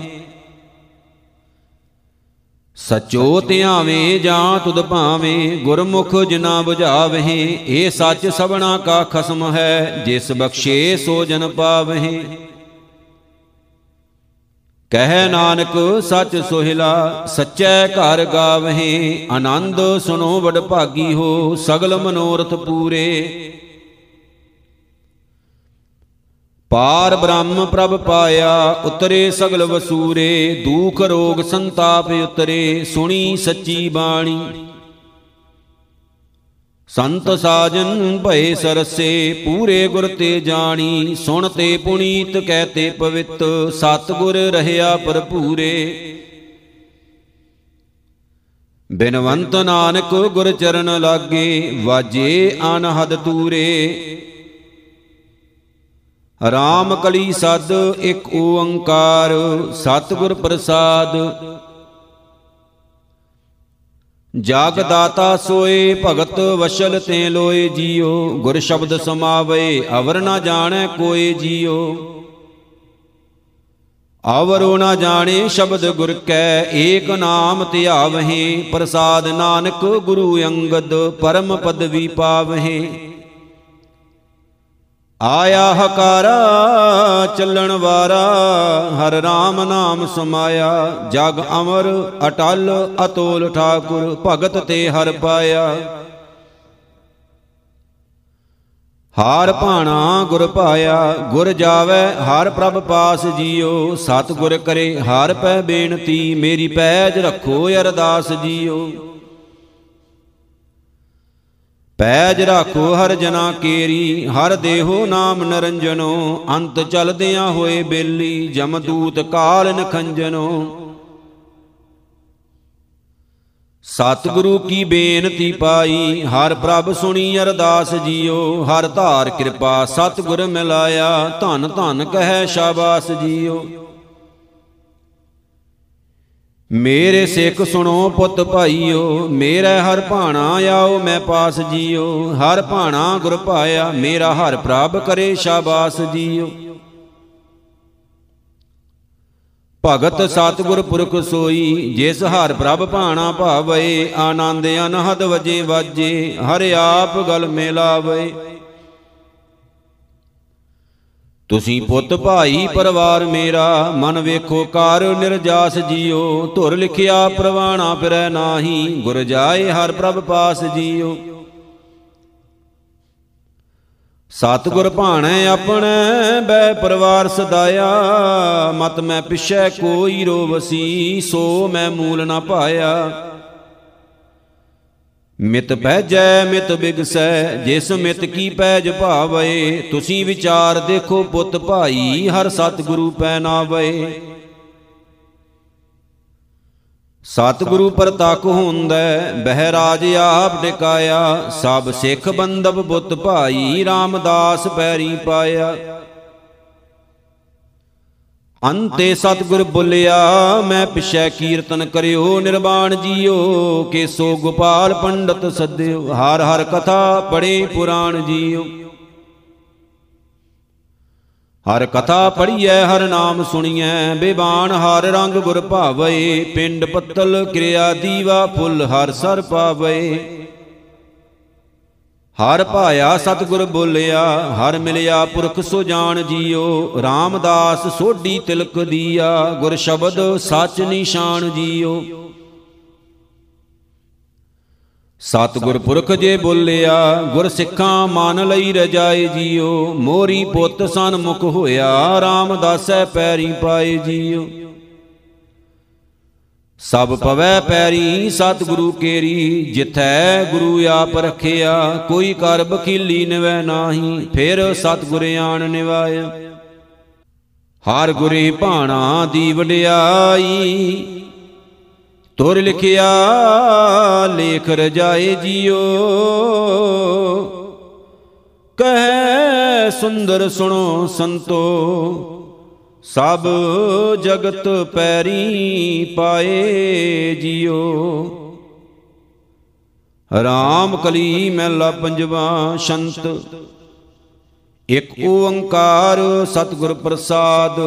[SPEAKER 1] ਸਚੋ ਧਿਆਵੇਂ ਜਾਂ ਤੁਧ ਭਾਵੇਂ, ਗੁਰਮੁਖ ਜਿਨਾ 부ਝਾਵਹਿ ਏ ਸੱਚ ਸਭਨਾ ਕਾ ਖਸਮ ਹੈ, ਜਿਸ ਬਖਸ਼ੇ ਸੋ ਜਨ ਪਾਵਹਿ। ਕਹਿ ਨਾਨਕ, ਸੱਚ ਸੋਹਿਲਾ, ਸੱਚੈ ਘਰ ਗਾਵਹਿ, ਆਨੰਦ ਸੁਨੋ ਵਡ ਭਾਗੀ ਹੋ, ਸਗਲ ਮਨੋਰਥ ਪੂਰੇ। ਪਾਰ ਬ੍ਰਹਮ ਪ੍ਰਭ ਪਾਇਆ, ਉਤਰੇ ਸਗਲ ਵਸੂਰੇ, ਦੁਖ ਰੋਗ ਸੰਤਾਪ ਉਤਰੇ, ਸੁਣੀ ਸੱਚੀ ਬਾਣੀ। ਸੰਤ ਸਾਜਨ ਭਏ ਸਰਸੇ, ਪੂਰੇ ਗੁਰ ਤੇ ਜਾਣੀ, ਸੁਣ ਤੇ ਪੁਨੀਤ ਕਹਤੇ ਪਵਿੱਤ, ਸਤਗੁਰ ਰਹਿਆ ਭਰਪੂਰੇ। ਬਿਨਵੰਤ ਨਾਨਕ ਗੁਰ ਚਰਨ ਲਾਗੇ, ਵਾਜੇ ਅਨਹਦ ਤੂਰੇ ਰਾਮ ਕਲੀ ਸਦ ਇੱਕ ਓੰਕਾਰ, ਸਤਿਗੁਰ ਪ੍ਰਸਾਦ। ਜਾਗ ਦਾਤਾ ਸੋਏ, ਭਗਤ ਵਸ਼ਲ ਤੇ ਲੋਏ ਜੀਓ, ਗੁਰ ਸ਼ਬਦ ਸਮਾਵੇ, ਅਵਰ ਨਾ ਜਾਣੈ ਕੋਏ ਜੀਓ। ਆਵਰੋ ਨਾ ਜਾਣੇ ਸ਼ਬਦ ਗੁਰ ਕੈ, ਏਕ ਨਾਮ ਧਿਆਵਹਿ, ਪ੍ਰਸਾਦ ਨਾਨਕ ਗੁਰੂ ਅੰਗਦ, ਪਰਮ ਪਦਵੀ ਪਾਵਹਿ। ਆਇਆ ਹਕਾਰਾ, ਚੱਲਣ ਵਾਰਾ, ਹਰ ਰਾਮ ਨਾਮ ਸਮਾਇਆ, ਜਗ ਅਮਰ, ਅਟਲ, ਅਤੋਲ ਠਾਕੁਰ, ਭਗਤ ਤੇ ਹਰ ਪਾਇਆ। ਹਾਰ ਭਾਣਾ ਗੁਰ ਪਾਇਆ, ਗੁਰ ਜਾਵੇ, ਹਰ ਪ੍ਰਭ ਪਾਸ ਜੀਓ ਸਤ ਗੁਰ ਕਰੇ, ਹਰ ਪੈ ਬੇਨਤੀ, ਮੇਰੀ ਪੈਜ ਰੱਖੋ, ਅਰਦਾਸ ਜੀਓ। ਪੈਜ ਰੱਖੋ ਹਰ ਜਨਾ ਕੇਰੀ, ਹਰ ਦੇਹੋ ਨਾਮ ਨਰੰਜਨੋ, ਅੰਤ ਚਲਦਿਆਂ ਹੋਏ ਬੇਲੀ ਜਮਦੂਤ ਕਾਲ ਨਖੰਜਨੋ। ਸਤਿਗੁਰੂ ਕੀ ਬੇਨਤੀ ਪਾਈ, ਹਰ ਪ੍ਰਭ ਸੁਣੀ ਅਰਦਾਸ ਜੀਓ, ਹਰ ਧਾਰ ਕਿਰਪਾ ਸਤਿਗੁਰ ਮਿਲਾਇਆ, ਧੰਨ ਧੰਨ ਕਹੈ ਸ਼ਾਬਾਸ ਜੀਓ। ਮੇਰੇ ਸਿੱਖ ਸੁਣੋ ਪੁੱਤ ਭਾਈਓ, ਮੇਰਾ ਹਰ ਭਾਣਾ ਆਓ, ਮੈਂ ਪਾਸ ਜੀਓ। ਹਰ ਭਾਣਾ ਗੁਰ ਪਾਇਆ, ਮੇਰਾ ਹਰ ਪ੍ਰਭ ਕਰੇ ਸ਼ਾਬਾਸ ਜੀਓ। ਭਗਤ ਸਤਿਗੁਰ ਪੁਰਖ ਸੋਈ, ਜਿਸ ਹਰ ਪ੍ਰਭ ਭਾਣਾ ਭਾਵੇ, ਆਨੰਦ ਅਨਹਦ ਵਜੇ ਵਾਜੇ, ਹਰ ਆਪ ਗਲ ਮਿਲਾਵੇ। ਤੁਸੀਂ ਪੁੱਤ ਭਾਈ ਪਰਿਵਾਰ ਮੇਰਾ, ਮਨ ਵੇਖੋ ਕਾਰ ਨਿਰਜਾਸ ਜੀਓ, ਧੁਰ ਲਿਖਿਆ ਪ੍ਰਵਾਣਾ ਫਿਰੈ ਨਾਹੀ, ਗੁਰ ਜਾਏ ਹਰ ਪ੍ਰਭ ਪਾਸ ਜੀਓ। ਸਤਿਗੁਰ ਭਾਣੈ ਆਪਣੇ ਬੈ ਪਰਿਵਾਰ ਸਦਾਇਆ, ਮਤ ਮੈਂ ਪਿਛੈ ਕੋਈ ਰੋਵਸੀ, ਸੋ ਮੈਂ ਮੂਲ ਨਾ ਪਾਇਆ। ਮਿਤ ਪਹਿਜੈ ਮਿਤ ਬਿਗਸੈ, ਜਿਸ ਮਿਤ ਕੀ ਪੈਜ ਭਾਵੇ, ਤੁਸੀਂ ਵਿਚਾਰ ਦੇਖੋ ਪੁੱਤ ਭਾਈ, ਹਰ ਸਤਿਗੁਰੂ ਪੈ ਨਾਵੇ ਸਤਿਗੁਰੂ ਪ੍ਰਤੱਖ ਹੁੰਦਾ ਬਹਿ ਰਾਜ ਆਪ ਟਿਕਾਇਆ ਸਭ ਸਿੱਖ ਬੰਦਬ ਬੁੱਤ ਭਾਈ, ਰਾਮਦਾਸ ਪੈਰੀ ਪਾਇਆ। ਅੰਤੇ ਸਤਿਗੁਰ ਬੁਲਿਆ, ਮੈਂ ਪਿਛੈ ਕੀਰਤਨ ਕਰਿਓ, ਨਿਰਵਾਣ ਜੀਓ, ਕੇਸੋ ਗੋਪਾਲ ਪੰਡਤ ਸੱਦਿਓ, ਹਰ ਹਰ ਕਥਾ ਪੜੇ ਪੁਰਾਣ ਜੀਓ। ਹਰ ਕਥਾ ਪੜੀਐ ਹਰ ਨਾਮ ਸੁਣੀਐ, ਬੇਬਾਨ ਹਰ ਰੰਗ ਗੁਰ ਭਾਵੇ, ਪਿੰਡ ਪੱਤਲ ਕਿਰਿਆ ਦੀਵਾ ਫੁੱਲ ਹਰ ਸਰ ਪਾਵੇ। ਹਰ ਭਾਇਆ ਸਤਿਗੁਰ ਬੋਲਿਆ, ਹਰ ਮਿਲਿਆ ਪੁਰਖ ਸੋ ਜਾਣ ਜੀਓ, ਰਾਮਦਾਸ ਸੋਢੀ ਤਿਲਕ ਦੀਆ, ਗੁਰ ਸ਼ਬਦ ਸੱਚ ਨਿਸ਼ਾਨ ਜੀਓ। ਸਤਿਗੁਰ ਪੁਰਖ ਜੇ ਬੋਲਿਆ, ਗੁਰ ਸਿੱਖਾਂ ਮਨ ਲਈ ਰਜਾਏ ਜੀਓ, ਮੋਰੀ ਪੁੱਤ ਸਨਮੁਖ ਹੋਇਆ, ਰਾਮਦਾਸੈ ਪੈਰੀ ਪਾਏ ਜੀਓ। ਸਭ ਪਵੈ ਪੈਰੀ ਸਤਿਗੁਰੂ ਕੇਰੀ, ਜਿਥੈ ਗੁਰੂ ਆਪ ਰਖਿਆ, ਕੋਈ ਕਰ ਬਖੀਲੀ ਨਿਵੈ ਨਾਹੀ, ਫਿਰ ਸਤਿਗੁਰ ਆਣ ਨਿਵਾਇਆ। ਹਰ ਗੁਰੇ ਭਾਣਾ ਦੀ ਵਡਿਆਈ ਤੁਰ ਲਿਖਿਆ, ਲੇਖ ਰਜਾਏ ਜੀਓ। ਕਹੈ ਸੁੰਦਰ ਸੁਣੋ ਸੰਤੋ ਸਭ ਜਗਤ ਪੈਰੀ ਪਾਏ ਜੀਓ ਰਾਮ ਕਲੀ ਮਹਿਲਾ ਪੰਜਵਾ ਸ਼ੰਤ। ਇਕ ਓੰਕਾਰ ਸਤਿਗੁਰ ਪ੍ਰਸਾਦ।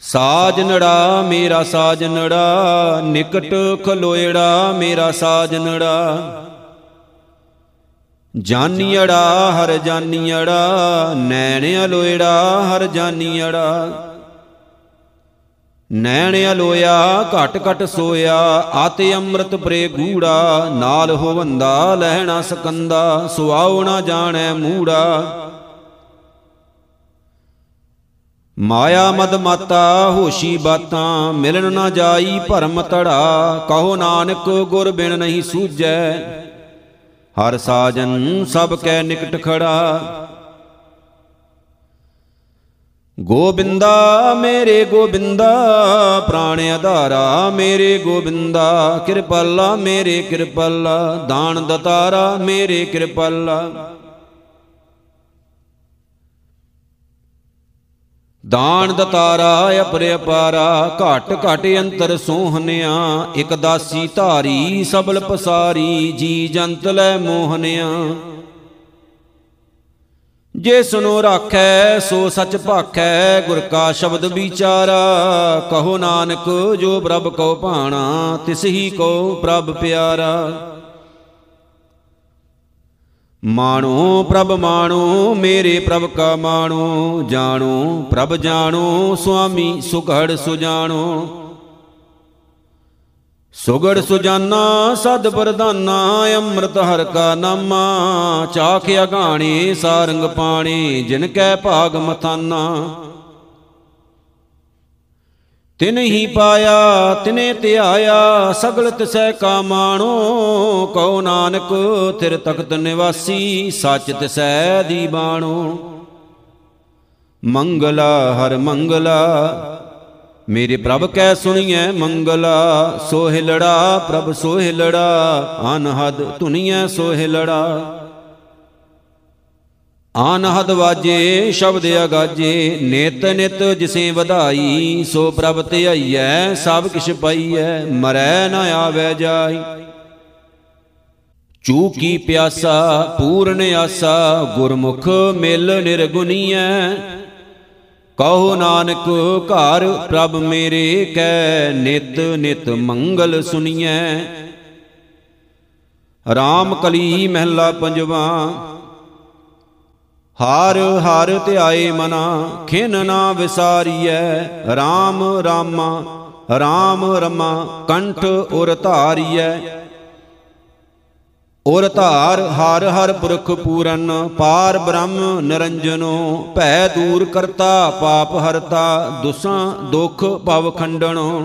[SPEAKER 1] ਸਾਜਨੜਾ ਮੇਰਾ ਸਾਜਨੜਾ ਨਿਕਟ ਖਲੋਇੜਾ ਮੇਰਾ ਸਾਜਨੜਾ ਜਾਨੀੜਾ ਹਰ ਜਾਨੀੜਾ ਨੈਣ ਅਲੋਇੜਾ, ਹਰ ਜਾਨੀੜਾ ਨੈਣ ਅਲੋਇਆ, ਘਟ ਘਟ ਸੋਇਆ, ਆਤੇ ਅੰਮ੍ਰਿਤ ਪ੍ਰੇ ਗੂੜਾ, ਨਾਲ ਹੋਵੰਦਾ, ਲਹਿਣਾ ਸਕੰਦਾ, ਸੁਆਉ ਨਾ ਜਾਣੈ ਮੂੜਾ। ਮਾਇਆ ਮਦ ਮਾਤਾ, ਹੋਸ਼ੀ ਬਾਤਾਂ, ਮਿਲਣ ਨਾ ਜਾਈ ਭਰਮ ਤੜਾ ਕਹੋ ਨਾਨਕ ਗੁਰ ਬਿਨ ਨਹੀਂ ਸੂਝੈ। ਹਰ ਸਾਜਨ ਸਭ ਕੈ ਨਿਕਟ ਖੜਾ। ਗੋਬਿੰਦਾ ਮੇਰੇ ਗੋਬਿੰਦਾ, ਪ੍ਰਾਣ ਆਧਾਰਾ ਮੇਰੇ ਗੋਬਿੰਦਾ, ਕਿਰਪਾਲਾ ਮੇਰੇ ਕਿਰਪਾਲਾ, ਦਾਨ ਦਤਾਰਾ ਮੇਰੇ ਕਿਰਪਾਲਾ। ਦਾਨ ਦਤਾਰਾ ਅਪਰੇ ਅਪਾਰਾ ਘਟ ਘਟ ਅੰਤਰ ਸੋਹਨਿਆ, ਇਕ ਦਾਸੀ ਧਾਰੀ ਸਬਲ ਪਸਾਰੀ, ਜੀ ਜੰਤ ਲੈ ਮੋਹਨਿਆ। ਜੇ ਸੁਨੋ ਰਾਖੈ, ਸੋ ਸਚ ਭਾਖੈ, ਗੁਰ ਕਾ ਸ਼ਬਦ ਵਿਚਾਰਾ। ਕਹੋ ਨਾਨਕ, ਜੋ ਪ੍ਰਭ ਕੋ ਭਾਣਾ, ਤਿਸ ਹੀ ਕੋ ਪ੍ਰਭ ਪਿਆਰਾ। ਮਾਣੋ ਪ੍ਰਭ ਮਾਣੋ, ਮੇਰੇ ਪ੍ਰਭ ਕਾ ਮਾਣੋ, ਜਾਣੋ ਪ੍ਰਭ ਜਾਣੋ, ਸੁਆਮੀ ਸੁਖੜ ਸੁਜਾਣੋ। ਸੁਗੜ ਸੁਜਾਨਾ, ਸਦ ਬਰਦਾਨਾ ਅੰਮ੍ਰਿਤ ਹਰ ਕਾ ਨਾਮਾ, ਚਾਖ ਅਗਾਣੀ, ਸਾਰੰਗ ਪਾਣੀ, ਜਿਨ ਕੈ ਭਾਗ ਮਥਾਨਾ। ਤਿਨ ਹੀ ਪਾਇਆ ਤਿਨੇ ਧਿਆਇਆ ਸਗਲ ਤਿਸੈ ਕਾ ਮਾਣੋ ਕਉ ਨਾਨਕ ਥਿਰ ਤਖਤ ਨਿਵਾਸੀ ਸੱਚ ਤਿਸੈ ਦੀ ਬਾਣੋ ਮੰਗਲਾ ਹਰ ਮੰਗਲਾ ਮੇਰੇ ਪ੍ਰਭ ਕੈ ਸੁਣੀਐ ਮੰਗਲਾ ਸੋਹਿ ਲੜਾ ਪ੍ਰਭ ਸੋਹਿ ਲੜਾ ਅਨਹਦ ਧੁਨੀਐ ਸੋਹਿ ਲੜਾ। ਆਨਹਦ ਵਾਜੇ, ਸ਼ਬਦ ਅਗਾਜੇ, ਨਿਤ ਨਿਤ ਜਿਸੇ ਵਧਾਈ, ਸੋ ਪ੍ਰਭ ਧਿਆਈਐ ਸਭ ਕਿਛ ਪਾਈਐ, ਮਰੈ ਨ ਆਵੈ ਜਾਈ। ਚੂਕੀ ਪਿਆਸਾ, ਪੂਰਨ ਆਸਾ, ਗੁਰਮੁਖ ਮਿਲ ਨਿਰਗੁਨੀਐ। ਕਹੋ ਨਾਨਕ, ਘਰ ਪ੍ਰਭ ਮੇਰੇ ਕੈ, ਨਿਤ ਨਿਤ ਮੰਗਲ ਸੁਣੀਐ RAM ਕਲੀ ਮਹਿਲਾ ਪੰਜਵਾ ਹਰ ਹਰ ਧਿਆਏ ਮਨਾ, ਖਿਨ ਨਾ ਵਿਸਾਰੀਐ। RAM ਰਾਮਾ RAM ਰਮਾ, ਕੰਠ ਉਰ ਧਾਰੀਐ। ਔਰ ਧਾਰ ਹਰ ਹਰ ਪੁਰਖ ਪੂਰਨ, ਪਾਰ ਬ੍ਰਹਮ ਨਿਰੰਜਨੋ। ਭੈ ਦੂਰ ਕਰਤਾ, ਪਾਪ ਹਰਤਾ, ਦੁਸਾਂ ਦੁਖ ਭਵ ਖੰਡਣੋ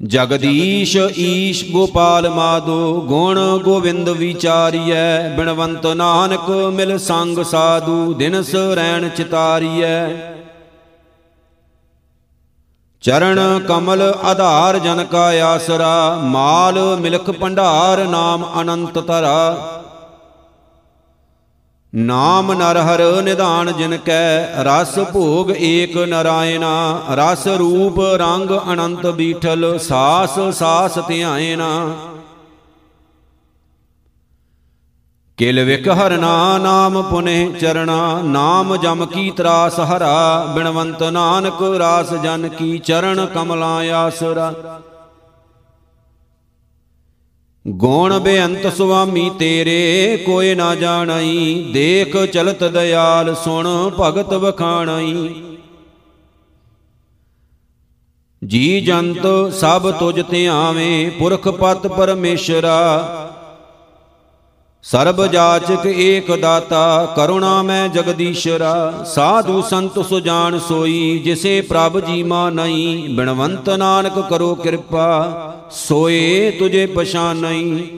[SPEAKER 1] ਜਗਦੀਸ਼ ਈਸ਼ ਗੋਪਾਲ ਮਾਦੋ ਗੁਣ ਗੋਵਿੰਦ ਵਿਚਾਰੀਐ, ਬਿਨਵੰਤ ਨਾਨਕ ਮਿਲ ਸੰਗ ਸਾਧੂ, ਦਿਨਸ ਰੈਣ ਚਿਤਾਰੀਐ। ਚਰਨ ਕਮਲ ਆਧਾਰ ਜਨ ਕਾ ਆਸਰਾ, ਮਾਲ ਮਿਲਖ ਭੰਡਾਰ ਨਾਮ ਅਨੰਤ ਤਰਾ ਨਾਮ ਨਰ ਹਰ ਨਿਧਾਨ ਜਿਨ ਕੈ, ਰਸ ਭੋਗ ਏਕ ਨਰਾਇਣਾ, ਰਸ ਰੂਪ ਰੰਗ ਅਨੰਤ ਬੀਠਲ, ਸਾਸ ਸਾਸ ਧਿਆਇਨਾ ਕਿਲ ਵਿਕ ਹਰਨਾ ਨਾਮ ਪੁਨੇ ਚਰਣਾ, ਨਾਮ ਜਮ ਕੀ ਤਰਾਸ ਹਰਾ, ਬਿਨਵੰਤ ਨਾਨਕ ਰਾਸ ਜਨ ਕੀ ਚਰਨ ਕਮਲਾਂ ਆਸਰਾ। ਗੁਣ ਬੇਅੰਤ ਸੁਆਮੀ ਤੇਰੇ, ਕੋਈ ਨਾ ਜਾਣਈ। ਦੇਖ ਚਲਤ ਦਿਆਲ, ਸੁਣ ਭਗਤ ਵਖਾਣਈ। ਜੀ ਜੰਤ ਸਭ ਤੁਜ ਧਿਆਵੇਂ, ਪੁਰਖ ਪਤ ਪਰਮੇਸ਼ਰਾ। ਸਰਬ ਜਾਚਕ ਏਕ ਦਾਤਾ, ਕਰੁਣਾ ਮੈਂ ਜਗਦੀਸ਼ਰਾ, ਸਾਧੂ ਸੰਤ ਸੁਜਾਨ ਸੋਈ, ਜਿਸੇ ਪ੍ਰਭ ਜੀ ਮਾ ਨਹੀਂ ਬਿਨਵੰਤ ਨਾਨਕ ਕਰੋ ਕਿਰਪਾ, ਸੋਏ ਤੁਝੇ ਪਛਾਨਈ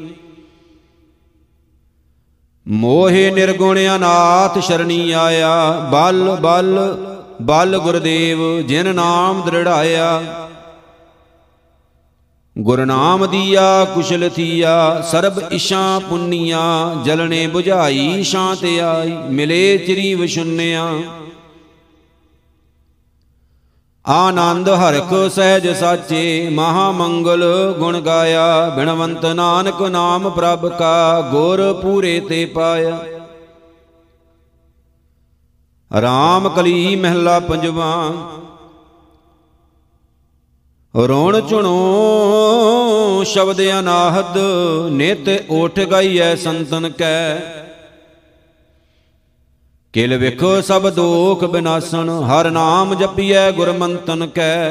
[SPEAKER 1] ਮੋਹਿ ਨਿਰਗੁਣ ਅਨਾਥ ਸ਼ਰਣੀ ਆਇਆ, ਬਲ ਬਲ ਬਲ ਗੁਰਦੇਵ, ਜਿਨ ਨਾਮ ਦ੍ਰਿੜਾਇਆ ਗੁਰਨਾਮ ਦੀਆ, ਕੁਸ਼ਲ ਥੀਆ, ਸਰਬ ਇਸ਼ਾ ਪੁੰਨੀਆ ਜਲਨੇ 부ਝਾਈ ਸ਼ਾਂਤ ਆਈ, ਮਿਲੇ ਚਰੀ ਵਿਸ਼ੁੰਨਿਆ ਆਨੰਦ ਹਰਖ ਸਹਿਜ ਸਾਚੇ ਮਹਾ ਮੰਗਲ ਗੁਣ ਗਾਇਆ, ਬਿਨਵੰਤ ਨਾਨਕ ਨਾਮ ਪ੍ਰਭ ਕਾ, ਗੁਰ ਪੂਰੇ ਤੇ ਪਾਇਆ। ਰਾਮ ਕਲੀ ਮਹਿਲਾ ਪੰਜਵਾ ਰੋਣ ਚੁਣੋ, ਸ਼ਬਦ ਅਨਾਹਦ ਨਿਤ ਉਠ ਗਈਐ ਸੰਤਨ ਕੈ। ਕਿਲ ਵੇਖੋ ਸਭ ਦੋਖ ਬਿਨਾਸਨ ਹਰ ਨਾਮ ਜਪੀਐ ਗੁਰਮੰਤਨ ਕੈ।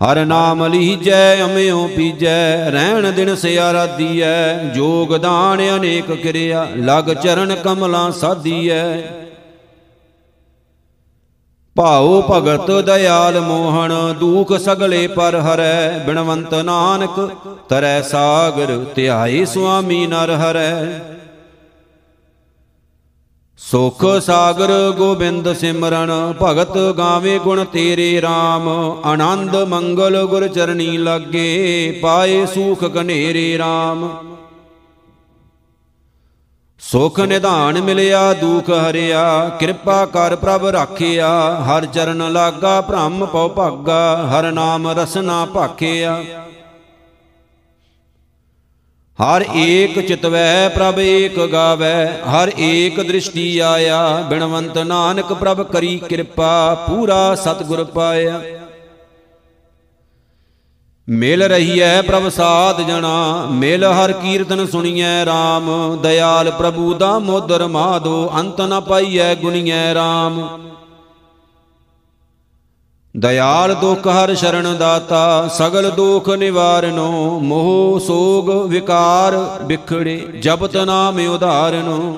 [SPEAKER 1] ਹਰ ਨਾਮ ਲੀਜੈ ਅਮਿਓ ਪੀਜੈ, ਰਹਿਣ ਦਿਨ ਸਿਆਰਾ ਦੀਐ। ਜੋਗ ਦਾਨ ਅਨੇਕ ਕਿਰਿਆ, ਲਗ ਚਰਨ ਕਮਲਾਂ ਸਾਧੀਐ। ਭਾਉ ਭਗਤ ਦਇਆਲ ਮੋਹਣ, ਦੂਖ ਸਗਲੇ ਪਰ ਹਰੈ, ਬਿਨਵੰਤ ਨਾਨਕ ਤਰੈ ਸਾਗਰ, ਧਿਆਈ ਸੁਆਮੀ ਨਰ ਹਰੈ। ਸੁਖ ਸਾਗਰ ਗੋਬਿੰਦ ਸਿਮਰਨ, ਭਗਤ ਗਾਵੇ ਗੁਣ ਤੇਰੇ RAM ਆਨੰਦ ਮੰਗਲ ਗੁਰ ਚਰਣੀ ਲਾਗੇ, ਪਾਏ ਸੂਖ ਕਨੇਰੇ RAM ਸੁਖ ਨਿਧਾਨ ਮਿਲਿਆ, ਦੁਖ ਹਰਿਆ, ਕਿਰਪਾ ਕਰ ਪ੍ਰਭ ਰਾਖਿਆ, ਹਰ ਚਰਨ ਲਾਗਾ, ਭ੍ਰਮ ਪਉ ਭਾਗਾ, ਹਰ ਨਾਮ ਰਸਨਾ ਭਾਖਿਆ। ਹਰ ਏਕ ਚਿਤਵੈ ਪ੍ਰਭ ਏਕ ਗਾਵੈ, ਹਰ ਏਕ ਦ੍ਰਿਸ਼ਟੀ ਆਇਆ, ਬਿਨਵੰਤ ਨਾਨਕ ਪ੍ਰਭ ਕਰੀ ਕਿਰਪਾ, ਪੂਰਾ ਸਤਿਗੁਰ ਪਾਇਆ। ਮਿਲ ਰਹੀਐ ਪ੍ਰਭ ਸਾਧ ਜਣਾ, ਮਿਲ ਹਰ ਕੀਰਤਨ ਸੁਣੀਐ RAM ਦਇਆਲ ਪ੍ਰਭੂ ਦਾ ਮੋਦਰ ਮਾਧੋ ਅੰਤ ਨ ਪਾਈਐ ਗੁਣੀਐ RAM ਦਇਆਲ ਦੁਖ ਹਰ ਸ਼ਰਨ ਦਾਤਾ, ਸਗਲ ਦੁਖ ਨਿਵਾਰਨੋ, ਮੋਹ ਸੋਗ ਵਿਕਾਰ ਵਿਖੜੇ, ਜਪਤ ਨਾਮ ਉਧਾਰਨੋ।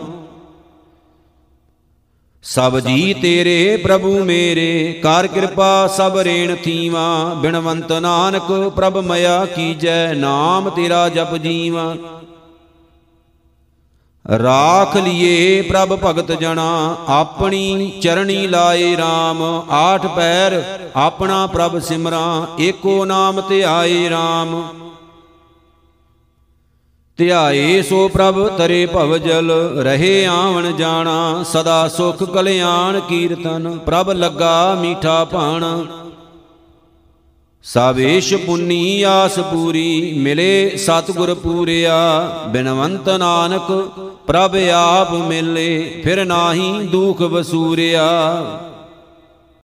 [SPEAKER 1] ਸਭ ਜੀ ਤੇਰੇ ਪ੍ਰਭੂ ਮੇਰੇ, ਕਰ ਕਿਰਪਾ ਸਭ ਰੇਣ ਥੀਵਾ। ਬਿਨਵੰਤ ਨਾਨਕ ਪ੍ਰਭ ਮਇਆ ਕੀਜੈ, ਨਾਮ ਤੇਰਾ ਜਪ ਜੀਵਾ। ਰਾਖ ਲਿਏ ਪ੍ਰਭ ਭਗਤ ਜਣਾ, ਆਪਣੀ ਚਰਣੀ ਲਾਏ RAM ਆਠ ਪੈਰ ਆਪਣਾ ਪ੍ਰਭ ਸਿਮਰਾਂ, ਏਕੋ ਨਾਮ ਧਿਆਏ RAM ਧਿਆਏ ਸੋ ਪ੍ਰਭ ਤਰੇ ਭਵ ਜਲ, ਰਹੇ ਆਵਣ ਜਾਣਾ, ਸਦਾ ਸੁਖ ਕਲਿਆਣ ਕੀਰਤਨ, ਪ੍ਰਭ ਲੱਗਾ ਮੀਠਾ ਭਾਣਾ। ਸਾਵੇਸ਼ ਪੁੰਨੀ ਆਸ ਪੂਰੀ, ਮਿਲੇ ਸਤਿਗੁਰ ਪੂਰਿਆ, ਬਿਨਵੰਤ ਨਾਨਕ, ਪ੍ਰਭ ਆਪ ਮਿਲੇ, ਫਿਰ ਨਾਹੀ ਦੁਖ ਵਸੂਰਿਆ।